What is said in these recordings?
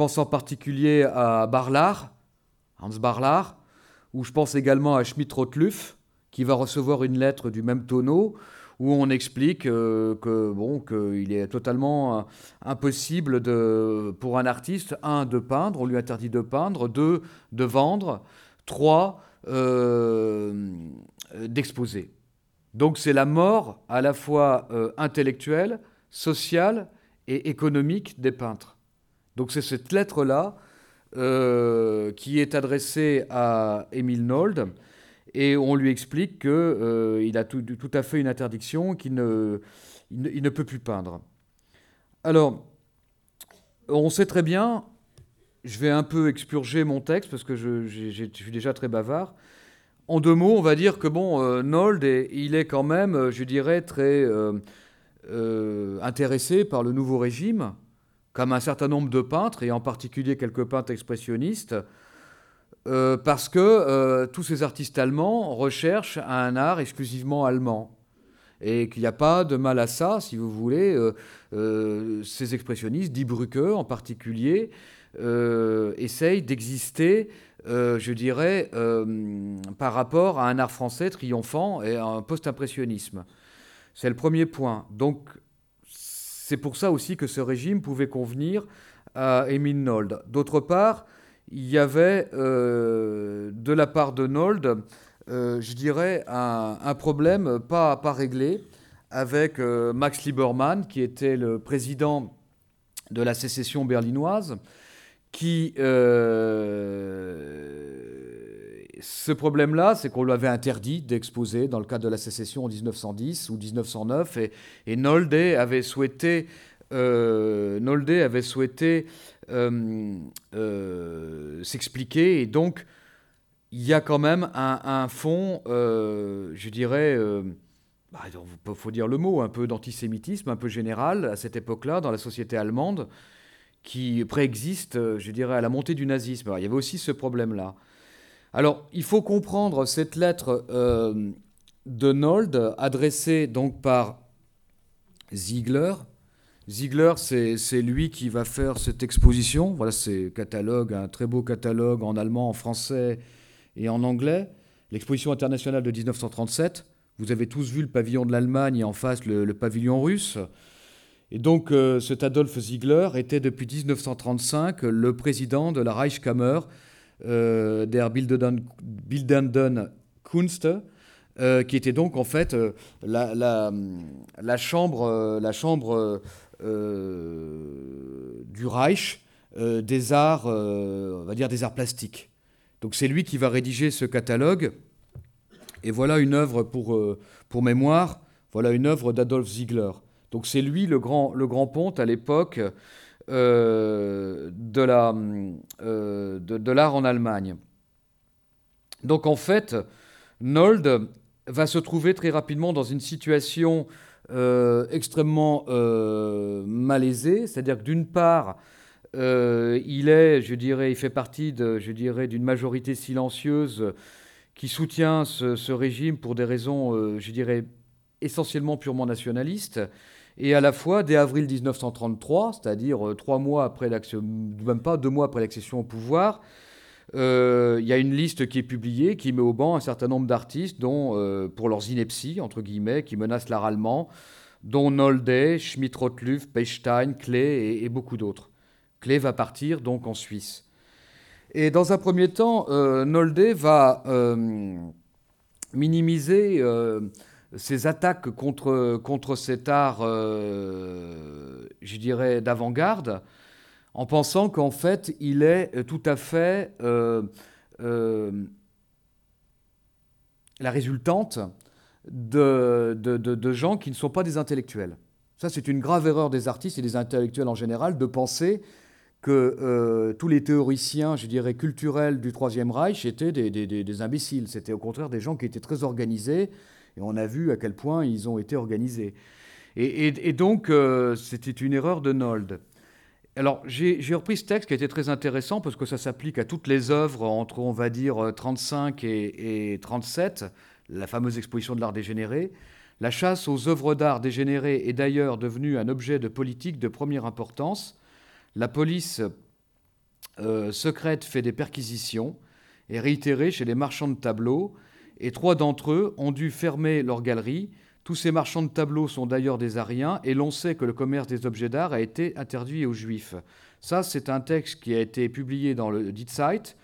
pense en particulier à Barlard, Hans Barlard, ou je pense également à Schmidt-Rottluff, qui va recevoir une lettre du même tonneau, où on explique euh, que bon qu'il est totalement euh, impossible de, pour un artiste, un, de peindre, on lui interdit de peindre, deux, de vendre, trois, euh, d'exposer. Donc c'est la mort à la fois intellectuelle, sociale et économique des peintres. Donc c'est cette lettre-là qui est adressée à Émile Nold et on lui explique qu'il euh, a tout, à fait une interdiction, qu'il ne, peut plus peindre. Alors, on sait très bien, je vais un peu expurger mon texte parce que je, suis déjà très bavard. En deux mots, on va dire que bon, euh, Nold, il est quand même, euh, je dirais, très intéressé par le nouveau régime, comme un certain nombre de peintres, et en particulier quelques peintres expressionnistes, euh, parce que euh, tous ces artistes allemands recherchent un art exclusivement allemand. Et qu'il n'y a pas de mal à ça, si vous voulez. Euh, ces expressionnistes, Die Brücke en particulier, essayent d'exister, je dirais, par rapport à un art français triomphant et à un post-impressionnisme. C'est le premier point. Donc, c'est pour ça aussi que ce régime pouvait convenir à Emile Nold. D'autre part, il y avait euh, de la part de Nold, euh, je dirais, un, problème pas, pas réglé avec euh, Max Liebermann, qui était le président de la sécession berlinoise, qui... ce problème-là, c'est qu'on lui avait interdit d'exposer dans le cadre de la sécession en 1910 ou 1909, et, Nolde avait souhaité, souhaité euh, euh, s'expliquer. Et donc, il y a quand même un, fond, euh, je dirais, il bah, faut dire le mot, un peu d'antisémitisme, un peu général à cette époque-là dans la société allemande, qui préexiste, je dirais, à la montée du nazisme. il y avait aussi ce problème-là. Alors, il faut comprendre cette lettre de Nold, adressée donc par Ziegler, Ziegler, c'est lui qui va faire cette exposition. Voilà, c'est catalogue, un très beau catalogue en allemand, en français et en anglais. L'exposition internationale de 1937. Vous avez tous vu le pavillon de l'Allemagne et en face le, pavillon russe. Et donc, euh, cet Adolf Ziegler était depuis 1935 le président de la Reichskammer euh, der Bildenden Kunst, euh, qui était donc en fait la, la, chambre, la chambre euh, du Reich euh, des arts, euh, on va dire des arts plastiques. Donc c'est lui qui va rédiger ce catalogue. Et voilà une œuvre pour, pour mémoire, voilà une œuvre d'Adolf Ziegler. Donc c'est lui le grand, le grand ponte à l'époque de l'art de, de en Allemagne. Donc en fait, Nold va se trouver très rapidement dans une situation euh, extrêmement euh, malaisé, c'est-à-dire que d'une part, euh, il est, je dirais, il fait partie je dirais, d'une majorité silencieuse qui soutient ce, régime pour des raisons, je dirais, essentiellement purement nationalistes. Et à la fois, dès avril 1933, c'est-à-dire trois mois après l'accession, même pas deux mois après l'accession au pouvoir, il y a une liste qui est publiée qui met au banc un certain nombre d'artistes, dont, pour leurs inepties, entre guillemets, qui menacent l'art allemand, dont Nolde, Schmidt-Rottluff, Pechstein, Klee et, beaucoup d'autres. Klee va partir donc en Suisse. Et dans un premier temps, euh, Nolde va euh, minimiser euh, ses attaques contre, contre cet art, je dirais, d'avant-garde, en pensant qu'en fait, il est tout à fait la résultante de, de, gens qui ne sont pas des intellectuels. Ça, c'est une grave erreur des artistes et des intellectuels en général de penser que euh, tous les théoriciens, je dirais, culturels du Troisième Reich étaient des, des, imbéciles. C'était au contraire des gens qui étaient très organisés, et on a vu à quel point ils ont été organisés. Et, donc, euh, c'était une erreur de Nold. Alors, j'ai repris ce texte qui a été très intéressant parce que ça s'applique à toutes les œuvres entre, on va dire, 35 et, et 37, la fameuse exposition de l'art dégénéré. La chasse aux œuvres d'art dégénérées est d'ailleurs devenue un objet de politique de première importance. La police secrète fait des perquisitions et réitérée chez les marchands de tableaux, et trois d'entre eux ont dû fermer leur galerie. Tous ces marchands de tableaux sont d'ailleurs des Ariens, et l'on sait que le commerce des objets d'art a été interdit aux Juifs. Ça, c'est un texte qui a été publié dans le Die Zeit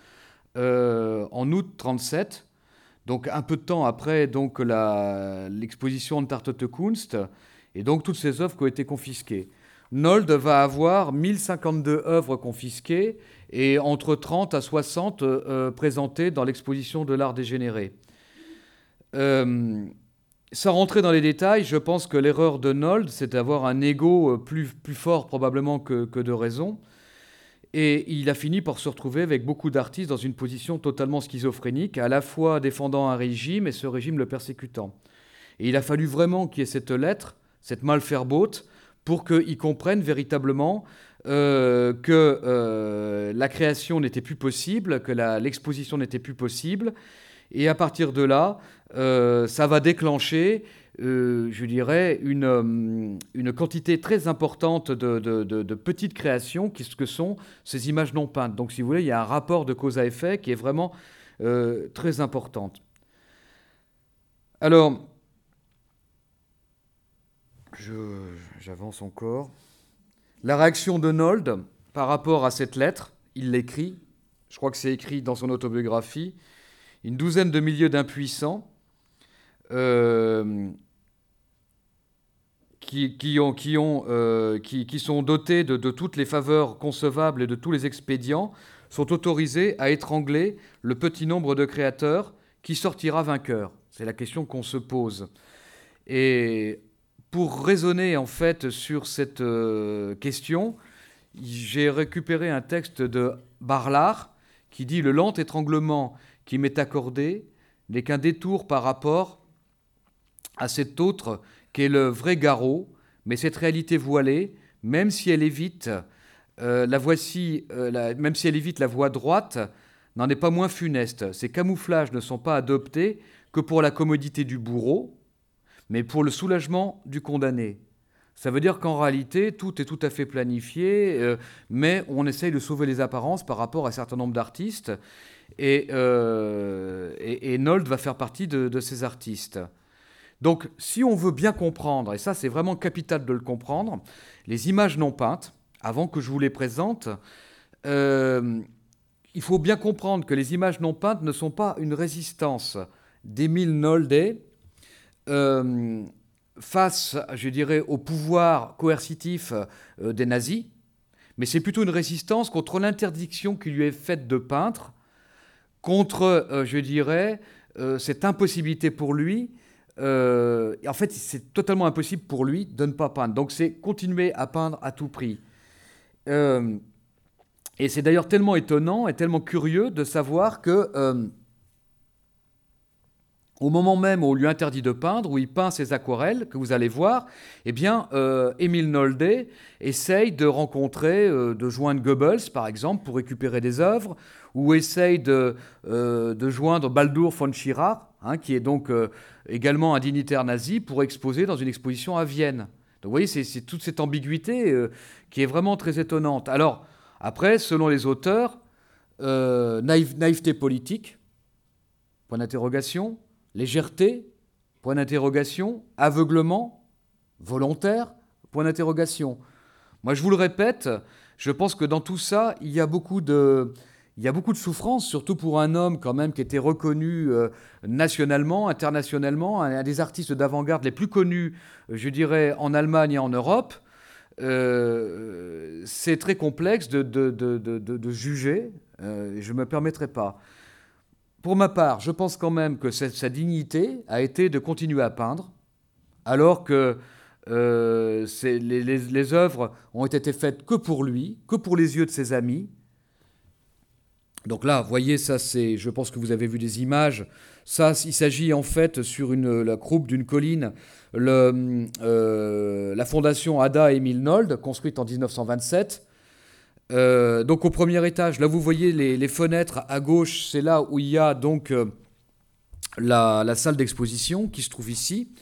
euh, en août 37, donc un peu de temps après donc l'exposition de Tartote Kunst, et donc toutes ces œuvres qui ont été confisquées. Nold va avoir 1052 œuvres confisquées et entre 30 à 60 euh, présentées dans l'exposition de l'art dégénéré. Euh, sans rentrer dans les détails, je pense que l'erreur de Nold, c'est d'avoir un ego euh, plus, plus fort probablement que, que, de raison. Et il a fini par se retrouver avec beaucoup d'artistes dans une position totalement schizophrénique, à la fois défendant un régime et ce régime le persécutant. Et il a fallu vraiment qu'il y ait cette lettre, cette malfairbote, pour qu'ils comprennent véritablement euh, que la création n'était plus possible, que l'exposition n'était plus possible. Et à partir de là, euh, ça va déclencher, je dirais, une, une, quantité très importante de, de, petites créations qui que sont ces images non peintes. Donc, si vous voulez, il y a un rapport de cause à effet qui est vraiment très important. Alors, j'avance encore. La réaction de Nold par rapport à cette lettre, il l'écrit, je crois que c'est écrit dans son autobiographie, une douzaine de milieux d'impuissants euh, qui, ont, qui, ont, euh, qui, sont dotés de, de, toutes les faveurs concevables et de tous les expédients, sont autorisés à étrangler le petit nombre de créateurs qui sortira vainqueur. C'est la question qu'on se pose. Et pour raisonner en fait sur cette euh, question, j'ai récupéré un texte de Barlard qui dit Le lent étranglement qui m'est accordé n'est qu'un détour par rapport à cet autre qu'est le vrai garrot, mais cette réalité voilée, même si elle évite euh, euh, même si elle évite la voie droite, n'en est pas moins funeste. Ces camouflages ne sont pas adoptés que pour la commodité du bourreau, mais pour le soulagement du condamné. Ça veut dire qu'en réalité, tout est tout à fait planifié, euh, mais on essaye de sauver les apparences par rapport à un certain nombre d'artistes, et, Nold va faire partie de, ces artistes. Donc, si on veut bien comprendre, et ça c'est vraiment capital de le comprendre, les images non peintes, avant que je vous les présente, euh, il faut bien comprendre que les images non peintes ne sont pas une résistance d'Émile Noldet euh, face, je dirais, au pouvoir coercitif euh, des nazis, mais c'est plutôt une résistance contre l'interdiction qui lui est faite de peindre, contre, je dirais, cette impossibilité pour lui. En fait, c'est totalement impossible pour lui de ne pas peindre. Donc c'est continuer à peindre à tout prix. et c'est d'ailleurs tellement étonnant et tellement curieux de savoir que au moment même où on lui interdit de peindre, où il peint ses aquarelles, que vous allez voir, eh bien, euh, Émile Nolde essaye de rencontrer, euh, de joindre Goebbels, par exemple, pour récupérer des œuvres, ou essaye de, euh, de joindre Baldur von Schirach, hein, qui est donc également un dignitaire nazi, pour exposer dans une exposition à Vienne. Donc vous voyez, c'est toute cette ambiguïté qui est vraiment très étonnante. Alors, après, selon les auteurs, naïveté politique, point d'interrogation, Légèreté Point d'interrogation. Aveuglement Volontaire Point d'interrogation. Moi, je vous le répète, je pense que dans tout ça, il y a beaucoup de, il y a beaucoup de souffrance, surtout pour un homme quand même qui était reconnu euh, nationalement, internationalement, un, des artistes d'avant-garde les plus connus, je dirais, en Allemagne et en Europe. Euh, c'est très complexe de, juger, euh, je ne me permettrai pas. Pour ma part, je pense quand même que sa dignité a été de continuer à peindre, alors que euh, les, œuvres ont été faites que pour lui, que pour les yeux de ses amis. Donc là, voyez, ça c'est, je pense que vous avez vu des images. Ça, il s'agit en fait sur la croupe d'une colline, euh, la fondation Ada Emil Nold, construite en 1927. Euh, donc au premier étage, là vous voyez les, fenêtres à gauche, c'est là où il y a donc euh, la, salle d'exposition qui se trouve ici.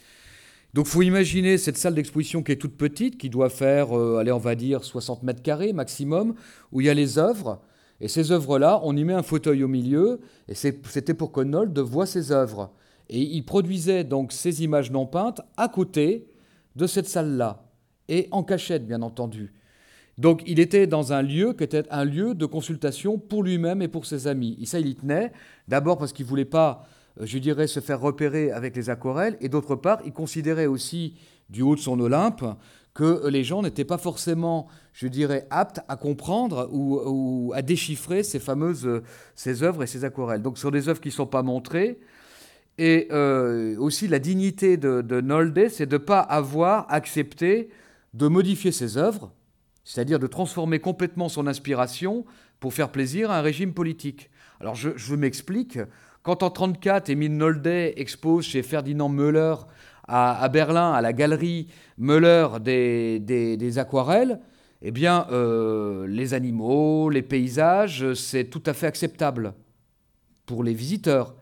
Donc faut imaginer cette salle d'exposition qui est toute petite, qui doit faire, allez on va dire 60 mètres carrés maximum, où il y a les œuvres. Et ces œuvres-là, on y met un fauteuil au milieu, et c'était pour que Nold voit ces œuvres. Et il produisait donc ces images non peintes à côté de cette salle-là, et en cachette, bien entendu. Donc il était dans un lieu qui était un lieu de consultation pour lui-même et pour ses amis. Et ça, il y tenait, d'abord parce qu'il ne voulait pas, euh, je dirais, se faire repérer avec les aquarelles, et d'autre part, il considérait aussi, du haut de son Olympe, que les gens n'étaient pas forcément, je dirais, aptes à comprendre ou, à déchiffrer ces fameuses ces œuvres et ces aquarelles. Donc sur des œuvres qui ne sont pas montrées. Et euh, aussi la dignité de, de Nolde, c'est de ne pas avoir accepté de modifier ses œuvres, c'est-à-dire de transformer complètement son inspiration pour faire plaisir à un régime politique. Alors je, m'explique. Quand en 1934, Émile Noldet expose chez Ferdinand Müller à, Berlin, à la galerie Müller des, aquarelles, eh bien, euh, les animaux, les paysages, c'est tout à fait acceptable pour les visiteurs.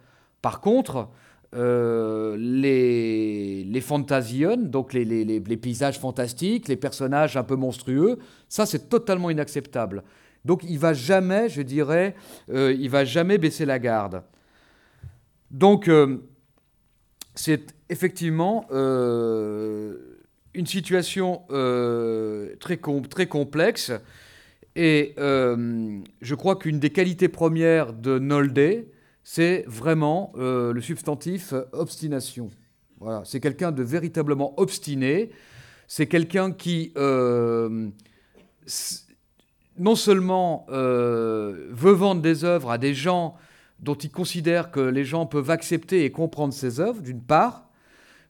Par contre, euh, les, les donc les, paysages fantastiques, les personnages un peu monstrueux, ça c'est totalement inacceptable. Donc il va jamais, je dirais, euh, il va jamais baisser la garde. Donc c'est effectivement euh, une situation euh, très, très, complexe. Et euh, je crois qu'une des qualités premières de Nolde, c'est vraiment le substantif obstination. Voilà, c'est quelqu'un de véritablement obstiné. C'est quelqu'un qui non seulement veut vendre des œuvres à des gens dont il considère que les gens peuvent accepter et comprendre ses œuvres, d'une part,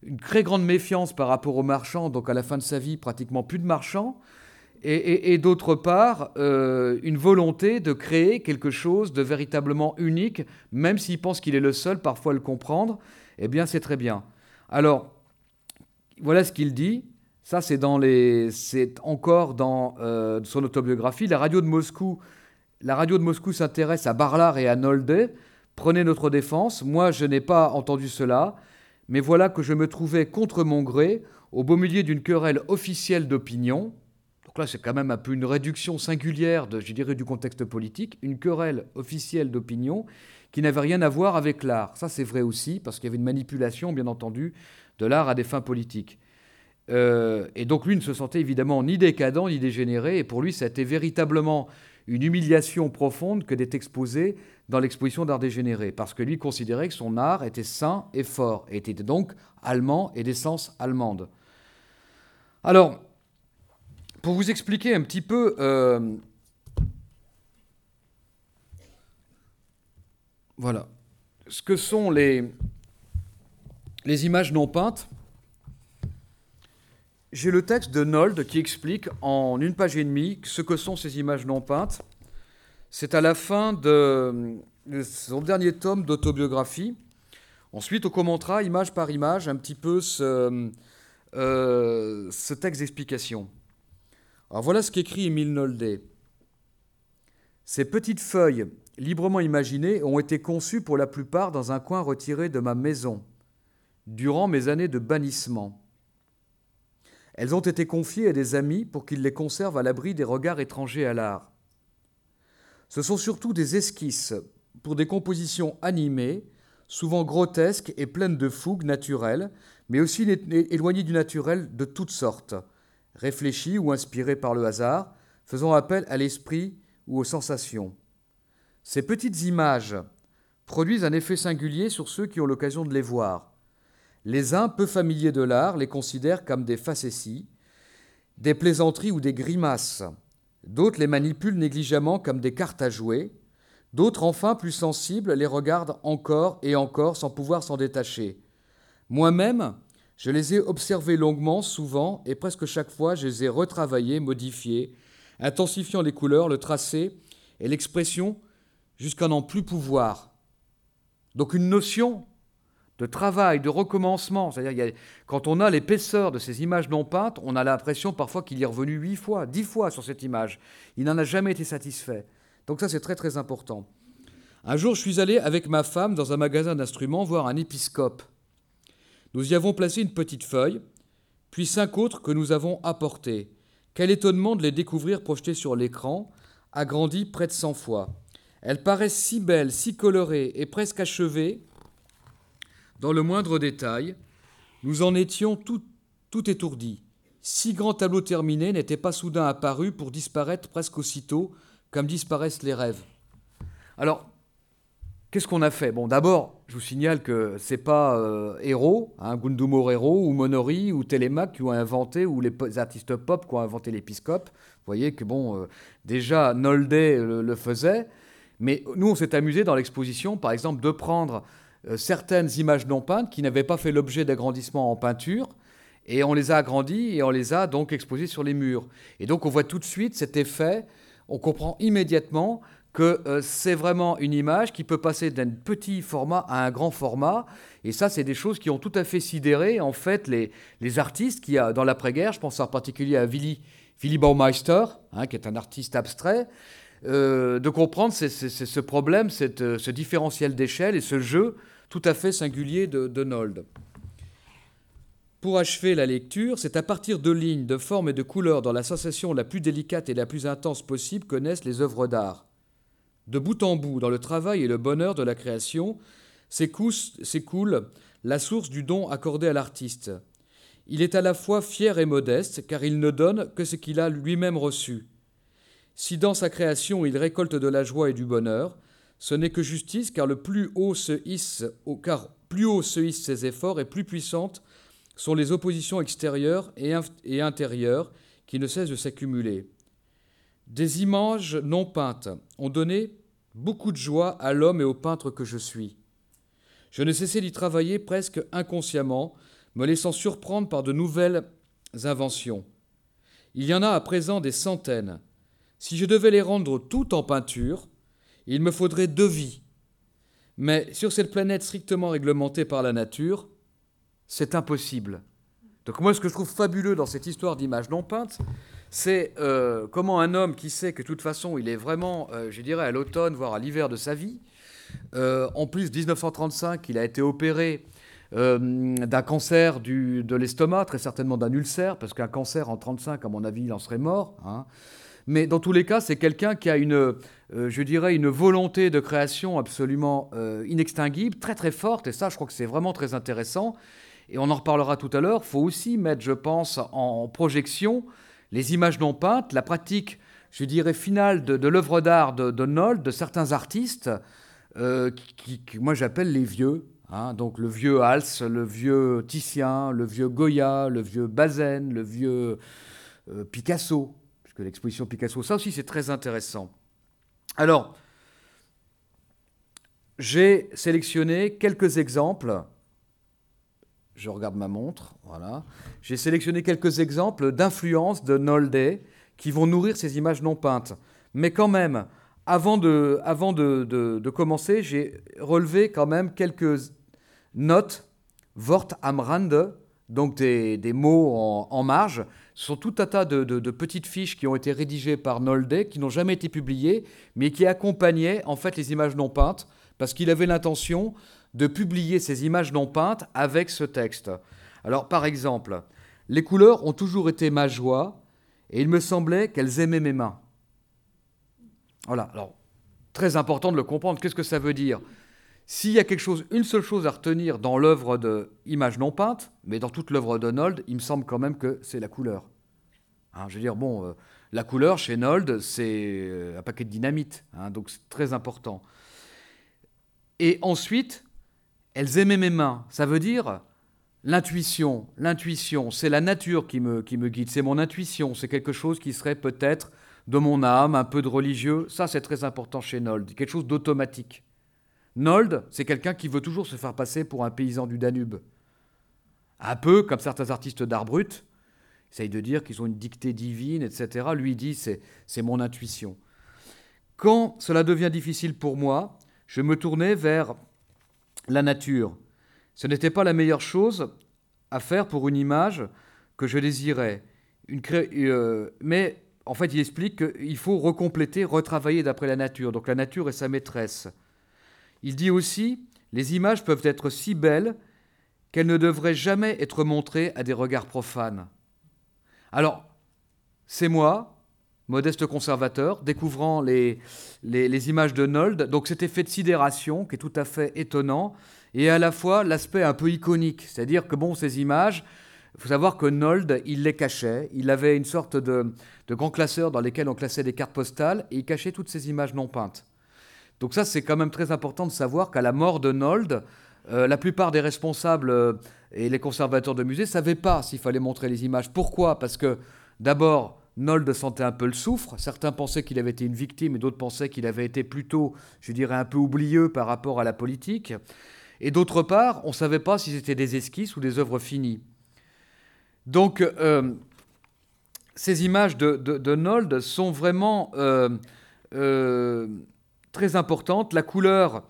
une très grande méfiance par rapport aux marchands, donc à la fin de sa vie, pratiquement plus de marchands, et, d'autre part, euh, une volonté de créer quelque chose de véritablement unique, même s'il pense qu'il est le seul parfois à le comprendre, eh bien c'est très bien. Alors, voilà ce qu'il dit. Ça, c'est dans les, c'est encore dans euh, son autobiographie. La radio de Moscou la radio de Moscou s'intéresse à Barlar et à Nolde. Prenez notre défense. Moi, je n'ai pas entendu cela. Mais voilà que je me trouvais contre mon gré au beau milieu d'une querelle officielle d'opinion. Donc là, c'est quand même un peu une réduction singulière, je dirais, du contexte politique. Une querelle officielle d'opinion qui n'avait rien à voir avec l'art. Ça, c'est vrai aussi, parce qu'il y avait une manipulation, bien entendu, de l'art à des fins politiques. Euh, et donc lui ne se sentait évidemment ni décadent ni dégénéré, et pour lui ça a été véritablement une humiliation profonde que d'être exposé dans l'exposition d'art dégénéré, parce que lui considérait que son art était sain et fort, et était donc allemand et d'essence allemande. Alors, pour vous expliquer un petit peu euh, voilà, ce que sont les, les images non peintes, j'ai le texte de Nold qui explique en une page et demie ce que sont ces images non peintes. C'est à la fin de, son dernier tome d'autobiographie. Ensuite, on commentera image par image un petit peu ce, euh, texte d'explication. Alors voilà ce qu'écrit Émile Noldet. Ces petites feuilles librement imaginées ont été conçues pour la plupart dans un coin retiré de ma maison, durant mes années de bannissement. Elles ont été confiées à des amis pour qu'ils les conservent à l'abri des regards étrangers à l'art. Ce sont surtout des esquisses pour des compositions animées, souvent grotesques et pleines de fougue naturelle, mais aussi éloignées du naturel de toutes sortes, réfléchies ou inspirées par le hasard, faisant appel à l'esprit ou aux sensations. Ces petites images produisent un effet singulier sur ceux qui ont l'occasion de les voir. Les uns, peu familiers de l'art, les considèrent comme des facéties, des plaisanteries ou des grimaces. D'autres les manipulent négligemment comme des cartes à jouer. D'autres, enfin, plus sensibles, les regardent encore et encore sans pouvoir s'en détacher. Moi-même, je les ai observés longuement, souvent, et presque chaque fois, je les ai retravaillés, modifiés, intensifiant les couleurs, le tracé et l'expression jusqu'à n'en plus pouvoir. Donc une notion de travail, de recommencement. C'est-à-dire, quand on a l'épaisseur de ces images non peintes, on a l'impression parfois qu'il est revenu huit fois, dix fois sur cette image. Il n'en a jamais été satisfait. Donc ça, c'est très très important. Un jour, je suis allé avec ma femme dans un magasin d'instruments voir un épiscope. Nous y avons placé une petite feuille, puis cinq autres que nous avons apportées. Quel étonnement de les découvrir projetés sur l'écran, agrandie près de 100 fois. Elles paraissent si belles, si colorées et presque achevées, dans le moindre détail. Nous en étions tout, étourdis. Six grands tableaux terminés n'étaient pas soudain apparus pour disparaître presque aussitôt, comme disparaissent les rêves. Alors, Qu'est-ce qu'on a fait? Bon, d'abord, je vous signale que c'est pas euh, Héros, hein, ou Monori, ou Télémaque qui ont inventé, ou les artistes pop qui ont inventé l'épiscope. Vous voyez que, bon, euh, déjà, Nolde le, faisait. Mais nous, on s'est amusé dans l'exposition, par exemple, de prendre certaines images non peintes qui n'avaient pas fait l'objet d'agrandissement en peinture, et on les a agrandies et on les a donc exposées sur les murs. Et donc, on voit tout de suite cet effet, on comprend immédiatement que euh, c'est vraiment une image qui peut passer d'un petit format à un grand format. Et ça, c'est des choses qui ont tout à fait sidéré, en fait, les, les artistes qui, dans l'après-guerre, je pense en particulier à Willy, Willy Baumeister, hein, qui est un artiste abstrait, euh, de comprendre ce problème, cette, ce différentiel d'échelle et ce jeu tout à fait singulier de, Nold. Pour achever la lecture, c'est à partir de lignes, de formes et de couleurs dans la sensation la plus délicate et la plus intense possible que naissent les œuvres d'art. De bout en bout, dans le travail et le bonheur de la création, s'écoule la source du don accordé à l'artiste. Il est à la fois fier et modeste, car il ne donne que ce qu'il a lui-même reçu. Si dans sa création il récolte de la joie et du bonheur, ce n'est que justice, car le plus haut se hisse, car plus haut se hissent ses efforts et plus puissantes sont les oppositions extérieures et intérieures qui ne cessent de s'accumuler. Des images non peintes ont donné beaucoup de joie à l'homme et au peintre que je suis. Je ne cessais d'y travailler presque inconsciemment, me laissant surprendre par de nouvelles inventions. Il y en a à présent des centaines. Si je devais les rendre toutes en peinture, il me faudrait deux vies. Mais sur cette planète strictement réglementée par la nature, c'est impossible. Donc moi, ce que je trouve fabuleux dans cette histoire d'images non peintes, c'est euh, comment un homme qui sait que de toute façon il est vraiment, euh, je dirais, à l'automne, voire à l'hiver de sa vie, euh, en plus 1935, il a été opéré d'un cancer de l'estomac, très certainement d'un ulcère, parce qu'un cancer en 35, à mon avis, il en serait mort. Hein. Mais dans tous les cas, c'est quelqu'un qui a une, je dirais, une volonté de création absolument inextinguible, très très forte, et ça, je crois que c'est vraiment très intéressant. Et on en reparlera tout à l'heure. Il faut aussi mettre, je pense, en projection les images non peintes, la pratique, je dirais, finale de, l'œuvre d'art de, de de certains artistes, euh, qui, moi j'appelle les vieux. Hein. donc le vieux Hals, le vieux Titien, le vieux Goya, le vieux Bazaine, le vieux euh, Picasso, puisque l'exposition Picasso, ça aussi c'est très intéressant. Alors, j'ai sélectionné quelques exemples je regarde ma montre, voilà. J'ai sélectionné quelques exemples d'influences de Nolde qui vont nourrir ces images non peintes. Mais quand même, avant de, avant de, commencer, j'ai relevé quand même quelques notes, Wort am Rande, donc des, mots en, marge. Ce sont tout un tas de, de, petites fiches qui ont été rédigées par Nolde, qui n'ont jamais été publiées, mais qui accompagnaient en fait les images non peintes, parce qu'il avait l'intention de publier ces images non peintes avec ce texte. Alors, par exemple, les couleurs ont toujours été ma joie, et il me semblait qu'elles aimaient mes mains. Voilà, alors, très important de le comprendre. Qu'est-ce que ça veut dire? S'il y a quelque chose, une seule chose à retenir dans l'œuvre de images non peintes, mais dans toute l'œuvre de Nold, il me semble quand même que c'est la couleur. Hein, je veux dire, bon, euh, la couleur chez Nold, c'est euh, un paquet de dynamite, hein, donc c'est très important. Et ensuite, elles aimaient mes mains. Ça veut dire l'intuition. L'intuition, c'est la nature qui me, qui me guide. C'est mon intuition. C'est quelque chose qui serait peut-être de mon âme, un peu de religieux. Ça, c'est très important chez Nold. Quelque chose d'automatique. Nold, c'est quelqu'un qui veut toujours se faire passer pour un paysan du Danube. Un peu comme certains artistes d'art brut, essayent de dire qu'ils ont une dictée divine, etc. Lui dit c'est, mon intuition. Quand cela devient difficile pour moi, je me tournais vers la nature. Ce n'était pas la meilleure chose à faire pour une image que je désirais. Euh, mais en fait, il explique qu'il faut recompléter, retravailler d'après la nature. Donc la nature est sa maîtresse. Il dit aussi, les images peuvent être si belles qu'elles ne devraient jamais être montrées à des regards profanes. Alors, c'est moi, modeste conservateur, découvrant les, les, images de Nold. Donc cet effet de sidération qui est tout à fait étonnant, et à la fois l'aspect un peu iconique. C'est-à-dire que bon, ces images, il faut savoir que Nold, il les cachait. Il avait une sorte de, de grand classeur dans lesquels on classait des cartes postales, et il cachait toutes ces images non peintes. Donc ça, c'est quand même très important de savoir qu'à la mort de Nold, euh, la plupart des responsables euh, et les conservateurs de musées ne savaient pas s'il fallait montrer les images. Pourquoi? Parce que d'abord, Nold sentait un peu le souffre. Certains pensaient qu'il avait été une victime et d'autres pensaient qu'il avait été plutôt, je dirais, un peu oublieux par rapport à la politique. Et d'autre part, on ne savait pas si c'était des esquisses ou des œuvres finies. Donc, euh, ces images de, de, Nold sont vraiment très importantes. La couleur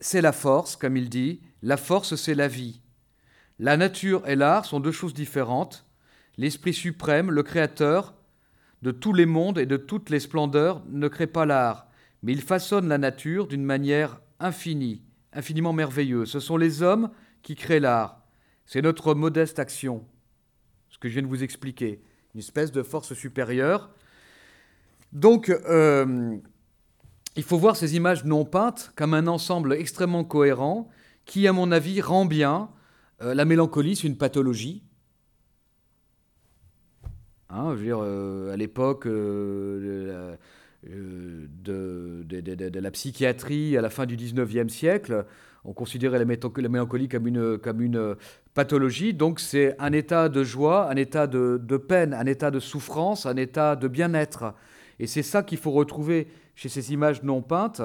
c'est la force, comme il dit, la force c'est la vie. La nature et l'art sont deux choses différentes. L'Esprit suprême, le Créateur de tous les mondes et de toutes les splendeurs, ne crée pas l'art, mais il façonne la nature d'une manière infinie, infiniment merveilleuse. Ce sont les hommes qui créent l'art. C'est notre modeste action, ce que je viens de vous expliquer, une espèce de force supérieure. Donc, euh, il faut voir ces images non peintes comme un ensemble extrêmement cohérent qui, à mon avis, rend bien euh, la mélancolie, c'est une pathologie. Hein, je euh, à l'époque euh, de, la psychiatrie, à la fin du 19e siècle, on considérait la, mélancolie comme une, comme une pathologie. Donc c'est un état de joie, un état de peine, un état de souffrance, un état de bien-être. Et c'est ça qu'il faut retrouver chez ces images non peintes.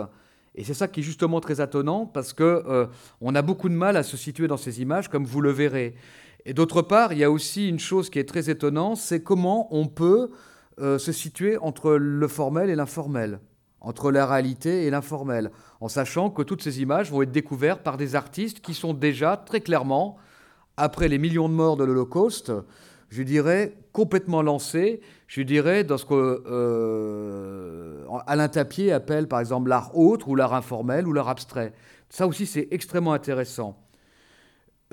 Et c'est ça qui est justement très étonnant parce que euh, on a beaucoup de mal à se situer dans ces images, comme vous le verrez. Et d'autre part, il y a aussi une chose qui est très étonnante, c'est comment on peut euh, se situer entre le formel et l'informel, entre la réalité et l'informel, en sachant que toutes ces images vont être découvertes par des artistes qui sont déjà très clairement, après les millions de morts de l'Holocauste, je dirais, complètement lancés je dirais, dans ce que euh, Alain Tapier appelle par exemple l'art autre ou l'art informel ou l'art abstrait. Ça aussi, c'est extrêmement intéressant.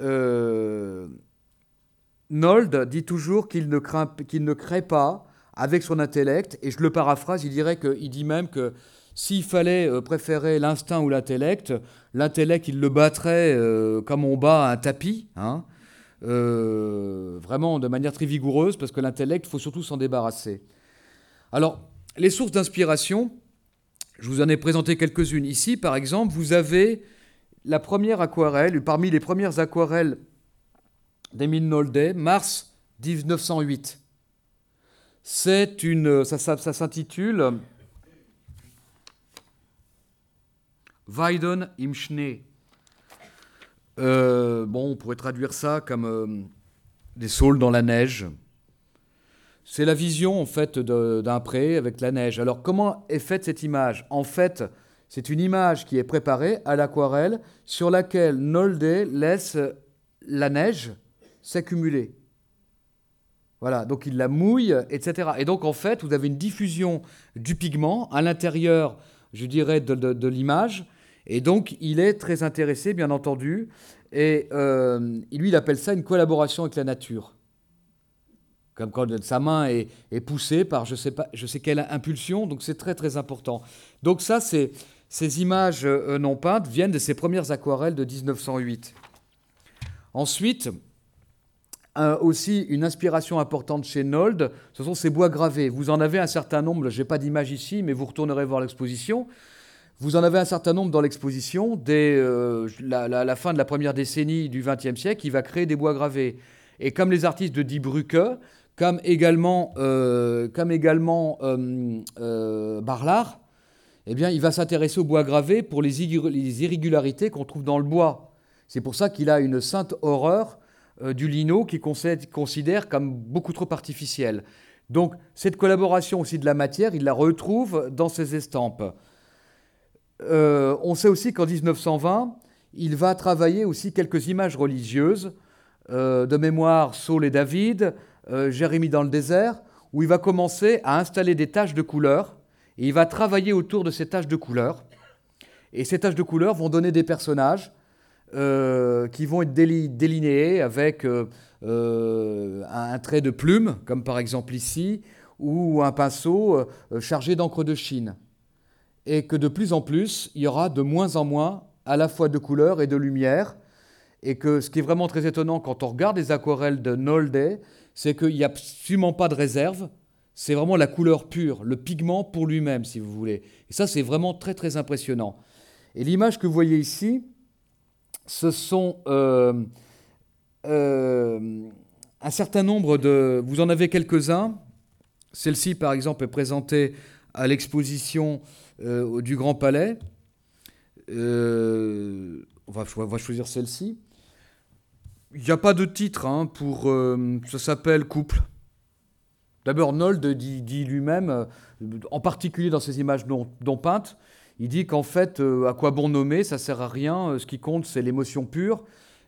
Euh, Nold dit toujours qu'il ne, ne crée pas avec son intellect, et je le paraphrase, il, dirait dit même que s'il fallait euh, préférer l'instinct ou l'intellect, l'intellect, il le battrait comme on bat un tapis. Hein, euh, vraiment de manière très vigoureuse, parce que l'intellect, il faut surtout s'en débarrasser. Alors, les sources d'inspiration, je vous en ai présenté quelques-unes ici. Par exemple, vous avez la première aquarelle, parmi les premières aquarelles d'Emile Noldet, mars 1908. C'est une, ça, ça s'intitule Weiden im Schnee. Euh, bon, on pourrait traduire ça comme euh, des saules dans la neige. C'est la vision en fait d'un pré avec la neige. Alors comment est faite cette image? En fait, c'est une image qui est préparée à l'aquarelle sur laquelle Nolde laisse la neige s'accumuler. Voilà, donc il la mouille, etc. Et donc en fait, vous avez une diffusion du pigment à l'intérieur, je dirais, de l'image, et donc, il est très intéressé, bien entendu, et euh, lui, il appelle ça une collaboration avec la nature. Comme quand sa main est, poussée par je sais, pas, je sais quelle impulsion, donc c'est très très important. Donc ça, ces images euh, non peintes viennent de ses premières aquarelles de 1908. Ensuite, aussi une inspiration importante chez Nold, ce sont ses bois gravés. Vous en avez un certain nombre, je n'ai pas d'image ici, mais vous retournerez voir l'exposition. Vous en avez un certain nombre dans l'exposition. Dès euh, la, fin de la première décennie du XXe siècle, il va créer des bois gravés. Et comme les artistes de Die Brücke, comme également, euh, comme également euh, Barlard, eh bien, il va s'intéresser aux bois gravés pour les, irrégularités qu'on trouve dans le bois. C'est pour ça qu'il a une sainte horreur du lino qu'il considère comme beaucoup trop artificiel. Donc, cette collaboration aussi de la matière, il la retrouve dans ses estampes. Euh, on sait aussi qu'en 1920, il va travailler aussi quelques images religieuses, euh, de mémoire Saul et David, euh, Jérémie dans le désert, où il va commencer à installer des taches de couleur, et il va travailler autour de ces taches de couleur. Et ces taches de couleur vont donner des personnages qui vont être délinéés avec un, trait de plume, comme par exemple ici, ou un pinceau chargé d'encre de Chine. Et que de plus en plus, il y aura de moins en moins à la fois de couleurs et de lumière. Et que ce qui est vraiment très étonnant quand on regarde les aquarelles de Nolde, c'est qu'il n'y a absolument pas de réserve. C'est vraiment la couleur pure, le pigment pour lui-même, si vous voulez. Et ça, c'est vraiment très, très impressionnant. Et l'image que vous voyez ici, ce sont euh, euh, un certain nombre de... Vous en avez quelques-uns. Celle-ci, par exemple, est présentée à l'exposition euh, du Grand Palais. on, va, choisir celle-ci. Il n'y a pas de titre hein, pour... ça s'appelle Couple. D'abord, Nold dit, lui-même, en particulier dans ses images dont peintes, il dit qu'en fait, euh, à quoi bon nommer, ça sert à rien, euh, ce qui compte, c'est l'émotion pure.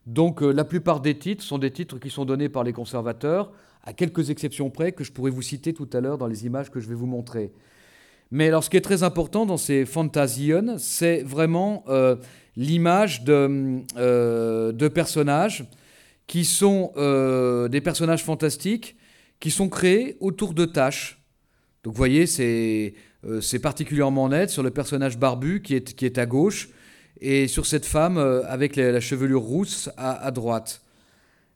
Donc euh, la plupart des titres sont des titres qui sont donnés par les conservateurs, à quelques exceptions près, que je pourrais vous citer tout à l'heure dans les images que je vais vous montrer. Mais alors ce qui est très important dans ces Fantasion, c'est vraiment l'image de, de, personnages qui sont des personnages fantastiques, qui sont créés autour de tâches. Donc vous voyez, c'est euh, particulièrement net sur le personnage barbu qui est, qui est à gauche et sur cette femme euh, avec la, chevelure rousse à, droite.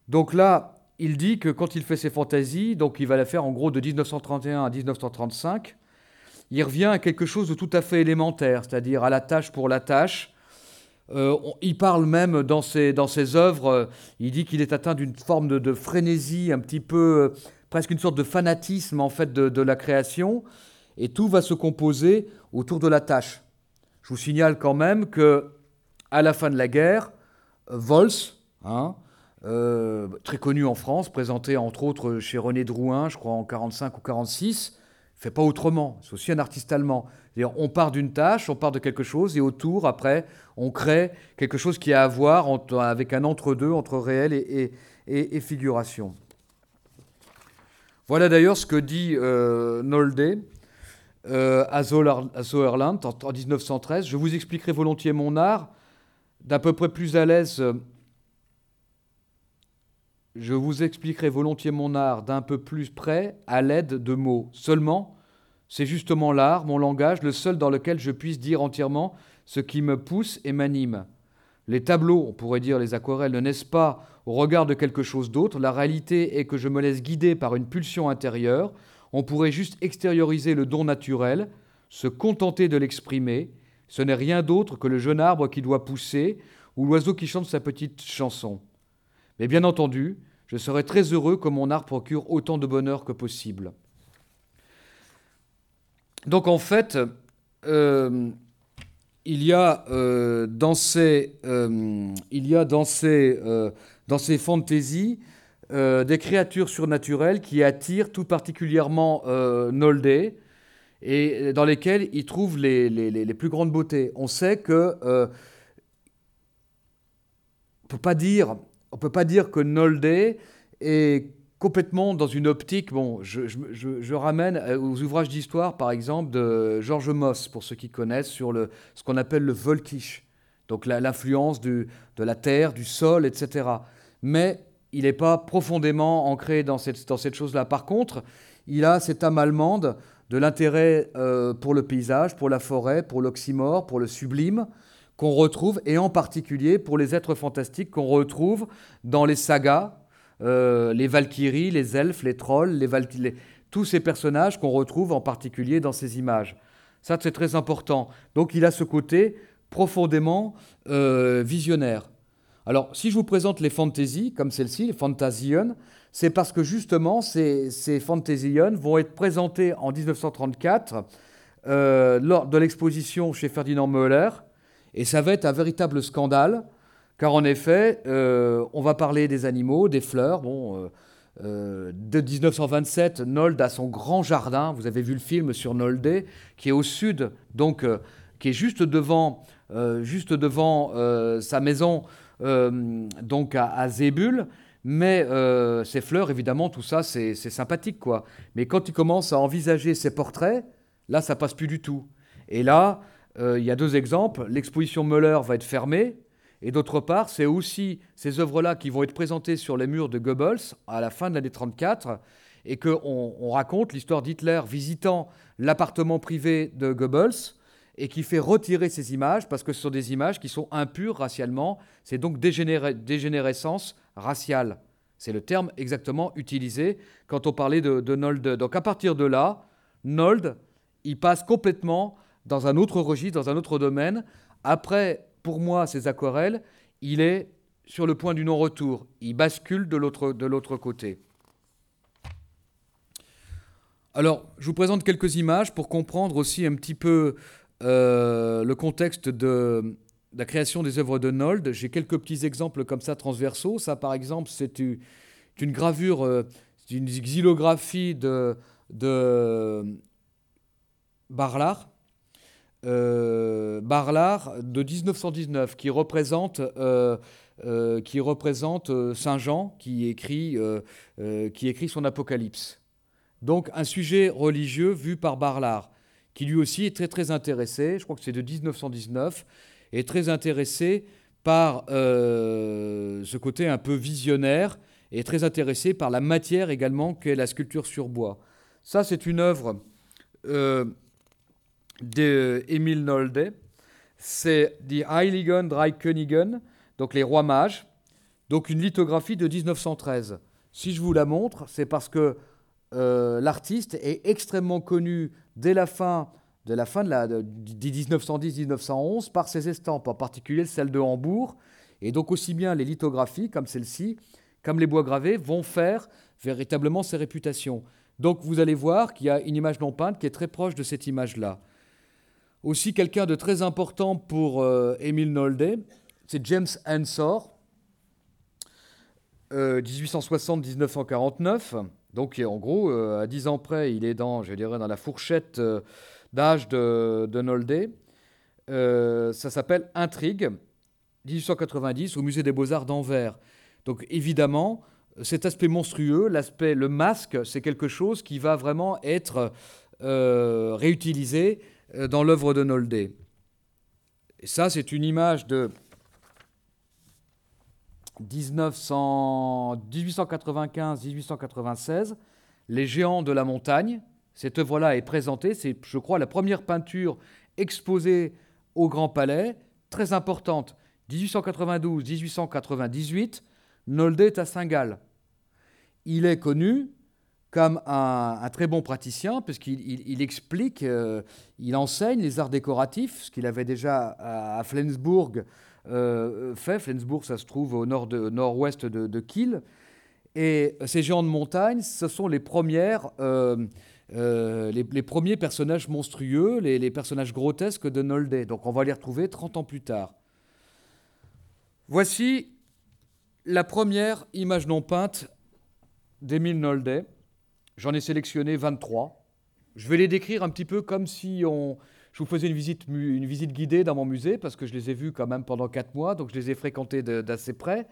Donc là, il dit que quand il fait ses fantaisies, donc il va la faire en gros de 1931 à 1935, il revient à quelque chose de tout à fait élémentaire, c'est-à-dire à la tâche pour la tâche. Euh, il parle même dans ses, dans ses œuvres, il dit qu'il est atteint d'une forme de, frénésie, un petit peu, presque une sorte de fanatisme en fait de, la création et tout va se composer autour de la tâche. Je vous signale quand même que à la fin de la guerre, Vols, hein, euh, très connu en France, présenté entre autres chez René Drouin, je crois en 45 ou 46, fait pas autrement. C'est aussi un artiste allemand. On part d'une tâche, on part de quelque chose, et autour, après, on crée quelque chose qui a à voir avec un entre-deux entre réel et, figuration. Voilà d'ailleurs ce que dit euh, Nolde euh, à, Zoerland en, 1913. Je vous expliquerai volontiers mon art d'à peu près plus à l'aise. Je vous expliquerai volontiers mon art d'un peu plus près à l'aide de mots. Seulement, c'est justement l'art, mon langage, le seul dans lequel je puisse dire entièrement ce qui me pousse et m'anime. Les tableaux, on pourrait dire les aquarelles, ne naissent pas au regard de quelque chose d'autre. La réalité est que je me laisse guider par une pulsion intérieure, on pourrait juste extérioriser le don naturel, se contenter de l'exprimer. Ce n'est rien d'autre que le jeune arbre qui doit pousser ou l'oiseau qui chante sa petite chanson. Mais bien entendu, je serais très heureux que mon art procure autant de bonheur que possible. Donc en fait, euh, il y a euh, dans ces, euh, il y a dans ces, fantaisies des créatures surnaturelles qui attirent tout particulièrement Nolde et dans lesquelles il trouve les, plus grandes beautés. On sait que on peut pas dire, on peut pas dire que Nolde est complètement dans une optique. Bon, je, ramène aux ouvrages d'histoire, par exemple, de Georges Moss, pour ceux qui connaissent, sur le, ce qu'on appelle le Volkisch, donc l'influence de la terre, du sol, etc. Mais il n'est pas profondément ancré dans cette, dans cette chose-là. Par contre, il a cette âme allemande de l'intérêt euh, pour le paysage, pour la forêt, pour l'oxymore, pour le sublime, qu'on retrouve, et en particulier pour les êtres fantastiques qu'on retrouve dans les sagas, euh, les Valkyries, les elfes, les trolls, les, tous ces personnages qu'on retrouve en particulier dans ces images. Ça, c'est très important. Donc il a ce côté profondément euh, visionnaire. Alors, si je vous présente les fantaisies, comme celle-ci, les Fantasion, c'est parce que justement, ces, ces Fantasion vont être présentées en 1934 euh, lors de l'exposition chez Ferdinand Möller, et ça va être un véritable scandale, car en effet, euh, on va parler des animaux, des fleurs. Bon, euh, de 1927, Nold a son grand jardin. Vous avez vu le film sur Nolde, qui est au sud, donc qui est juste devant, juste devant sa maison euh, donc à, Zébul. Mais euh, ces fleurs, évidemment, tout ça, c'est sympathique, quoi. Mais quand il commence à envisager ses portraits, là, ça passe plus du tout. Et là, euh, il y a deux exemples. L'exposition Müller va être fermée, et d'autre part, c'est aussi ces œuvres-là qui vont être présentées sur les murs de Goebbels à la fin de l'année 34. et qu'on on raconte l'histoire d'Hitler visitant l'appartement privé de Goebbels et qui fait retirer ces images parce que ce sont des images qui sont impures racialement. C'est donc dégénérescence raciale. C'est le terme exactement utilisé quand on parlait de, de Nolde. Donc à partir de là, Nolde, il passe complètement dans un autre registre, dans un autre domaine. Après, pour moi, ces aquarelles, il est sur le point du non-retour. Il bascule de l'autre côté. Alors, je vous présente quelques images pour comprendre aussi un petit peu euh, le contexte de, la création des œuvres de Nold. J'ai quelques petits exemples comme ça transversaux. Ça, par exemple, c'est une, gravure, euh, une xylographie de, de Barlard. Euh, Barlard de 1919 qui représente euh, qui représente euh, Saint Jean qui écrit, euh, qui écrit son Apocalypse. Donc un sujet religieux vu par Barlard, qui lui aussi est très très intéressé, je crois que c'est de 1919, est très intéressé par ce côté un peu visionnaire et très intéressé par la matière également qu'est la sculpture sur bois. Ça, c'est une œuvre d'Emile Nolde. C'est Die Heiligen Drei Königen, donc les rois mages, donc une lithographie de 1913. Si je vous la montre, c'est parce que euh, l'artiste est extrêmement connu dès la fin de la fin de la, 1910-1911 par ses estampes, en particulier celle de Hambourg. Et donc aussi bien les lithographies comme celle-ci, comme les bois gravés, vont faire véritablement ses réputations. Donc vous allez voir qu'il y a une image non peinte qui est très proche de cette image-là. Aussi quelqu'un de très important pour euh, Émile Nolde, c'est James Ensor, 1860-1949. Euh, Donc, en gros, euh, à 10 ans près, il est dans, je dirais, dans la fourchette d'âge de, de Nolde. ça s'appelle Intrigue, 1890, au Musée des Beaux-Arts d'Anvers. Donc, évidemment, cet aspect monstrueux, l'aspect, le masque, c'est quelque chose qui va vraiment être réutilisé dans l'œuvre de Nolde. Et ça, c'est une image de 1895-1896, Les Géants de la Montagne. Cette œuvre-là est présentée, c'est, je crois, la première peinture exposée au Grand Palais, très importante. 1892-1898, Nolde est à Saint-Gall. Il est connu comme un, très bon praticien, puisqu'il explique, euh, il enseigne les arts décoratifs, ce qu'il avait déjà à Flensburg euh, fait. Flensburg, ça se trouve au nord-ouest de, Kiel. Et ces géants de montagne, ce sont les, premières, euh, les, premiers personnages monstrueux, les, personnages grotesques de Nolde. Donc on va les retrouver 30 ans plus tard. Voici la première image non peinte d'Émile Nolde. J'en ai sélectionné 23. Je vais les décrire un petit peu comme si on, je vous faisais une visite, une visite guidée dans mon musée parce que je les ai vus quand même pendant quatre mois, donc je les ai fréquentés d'assez près.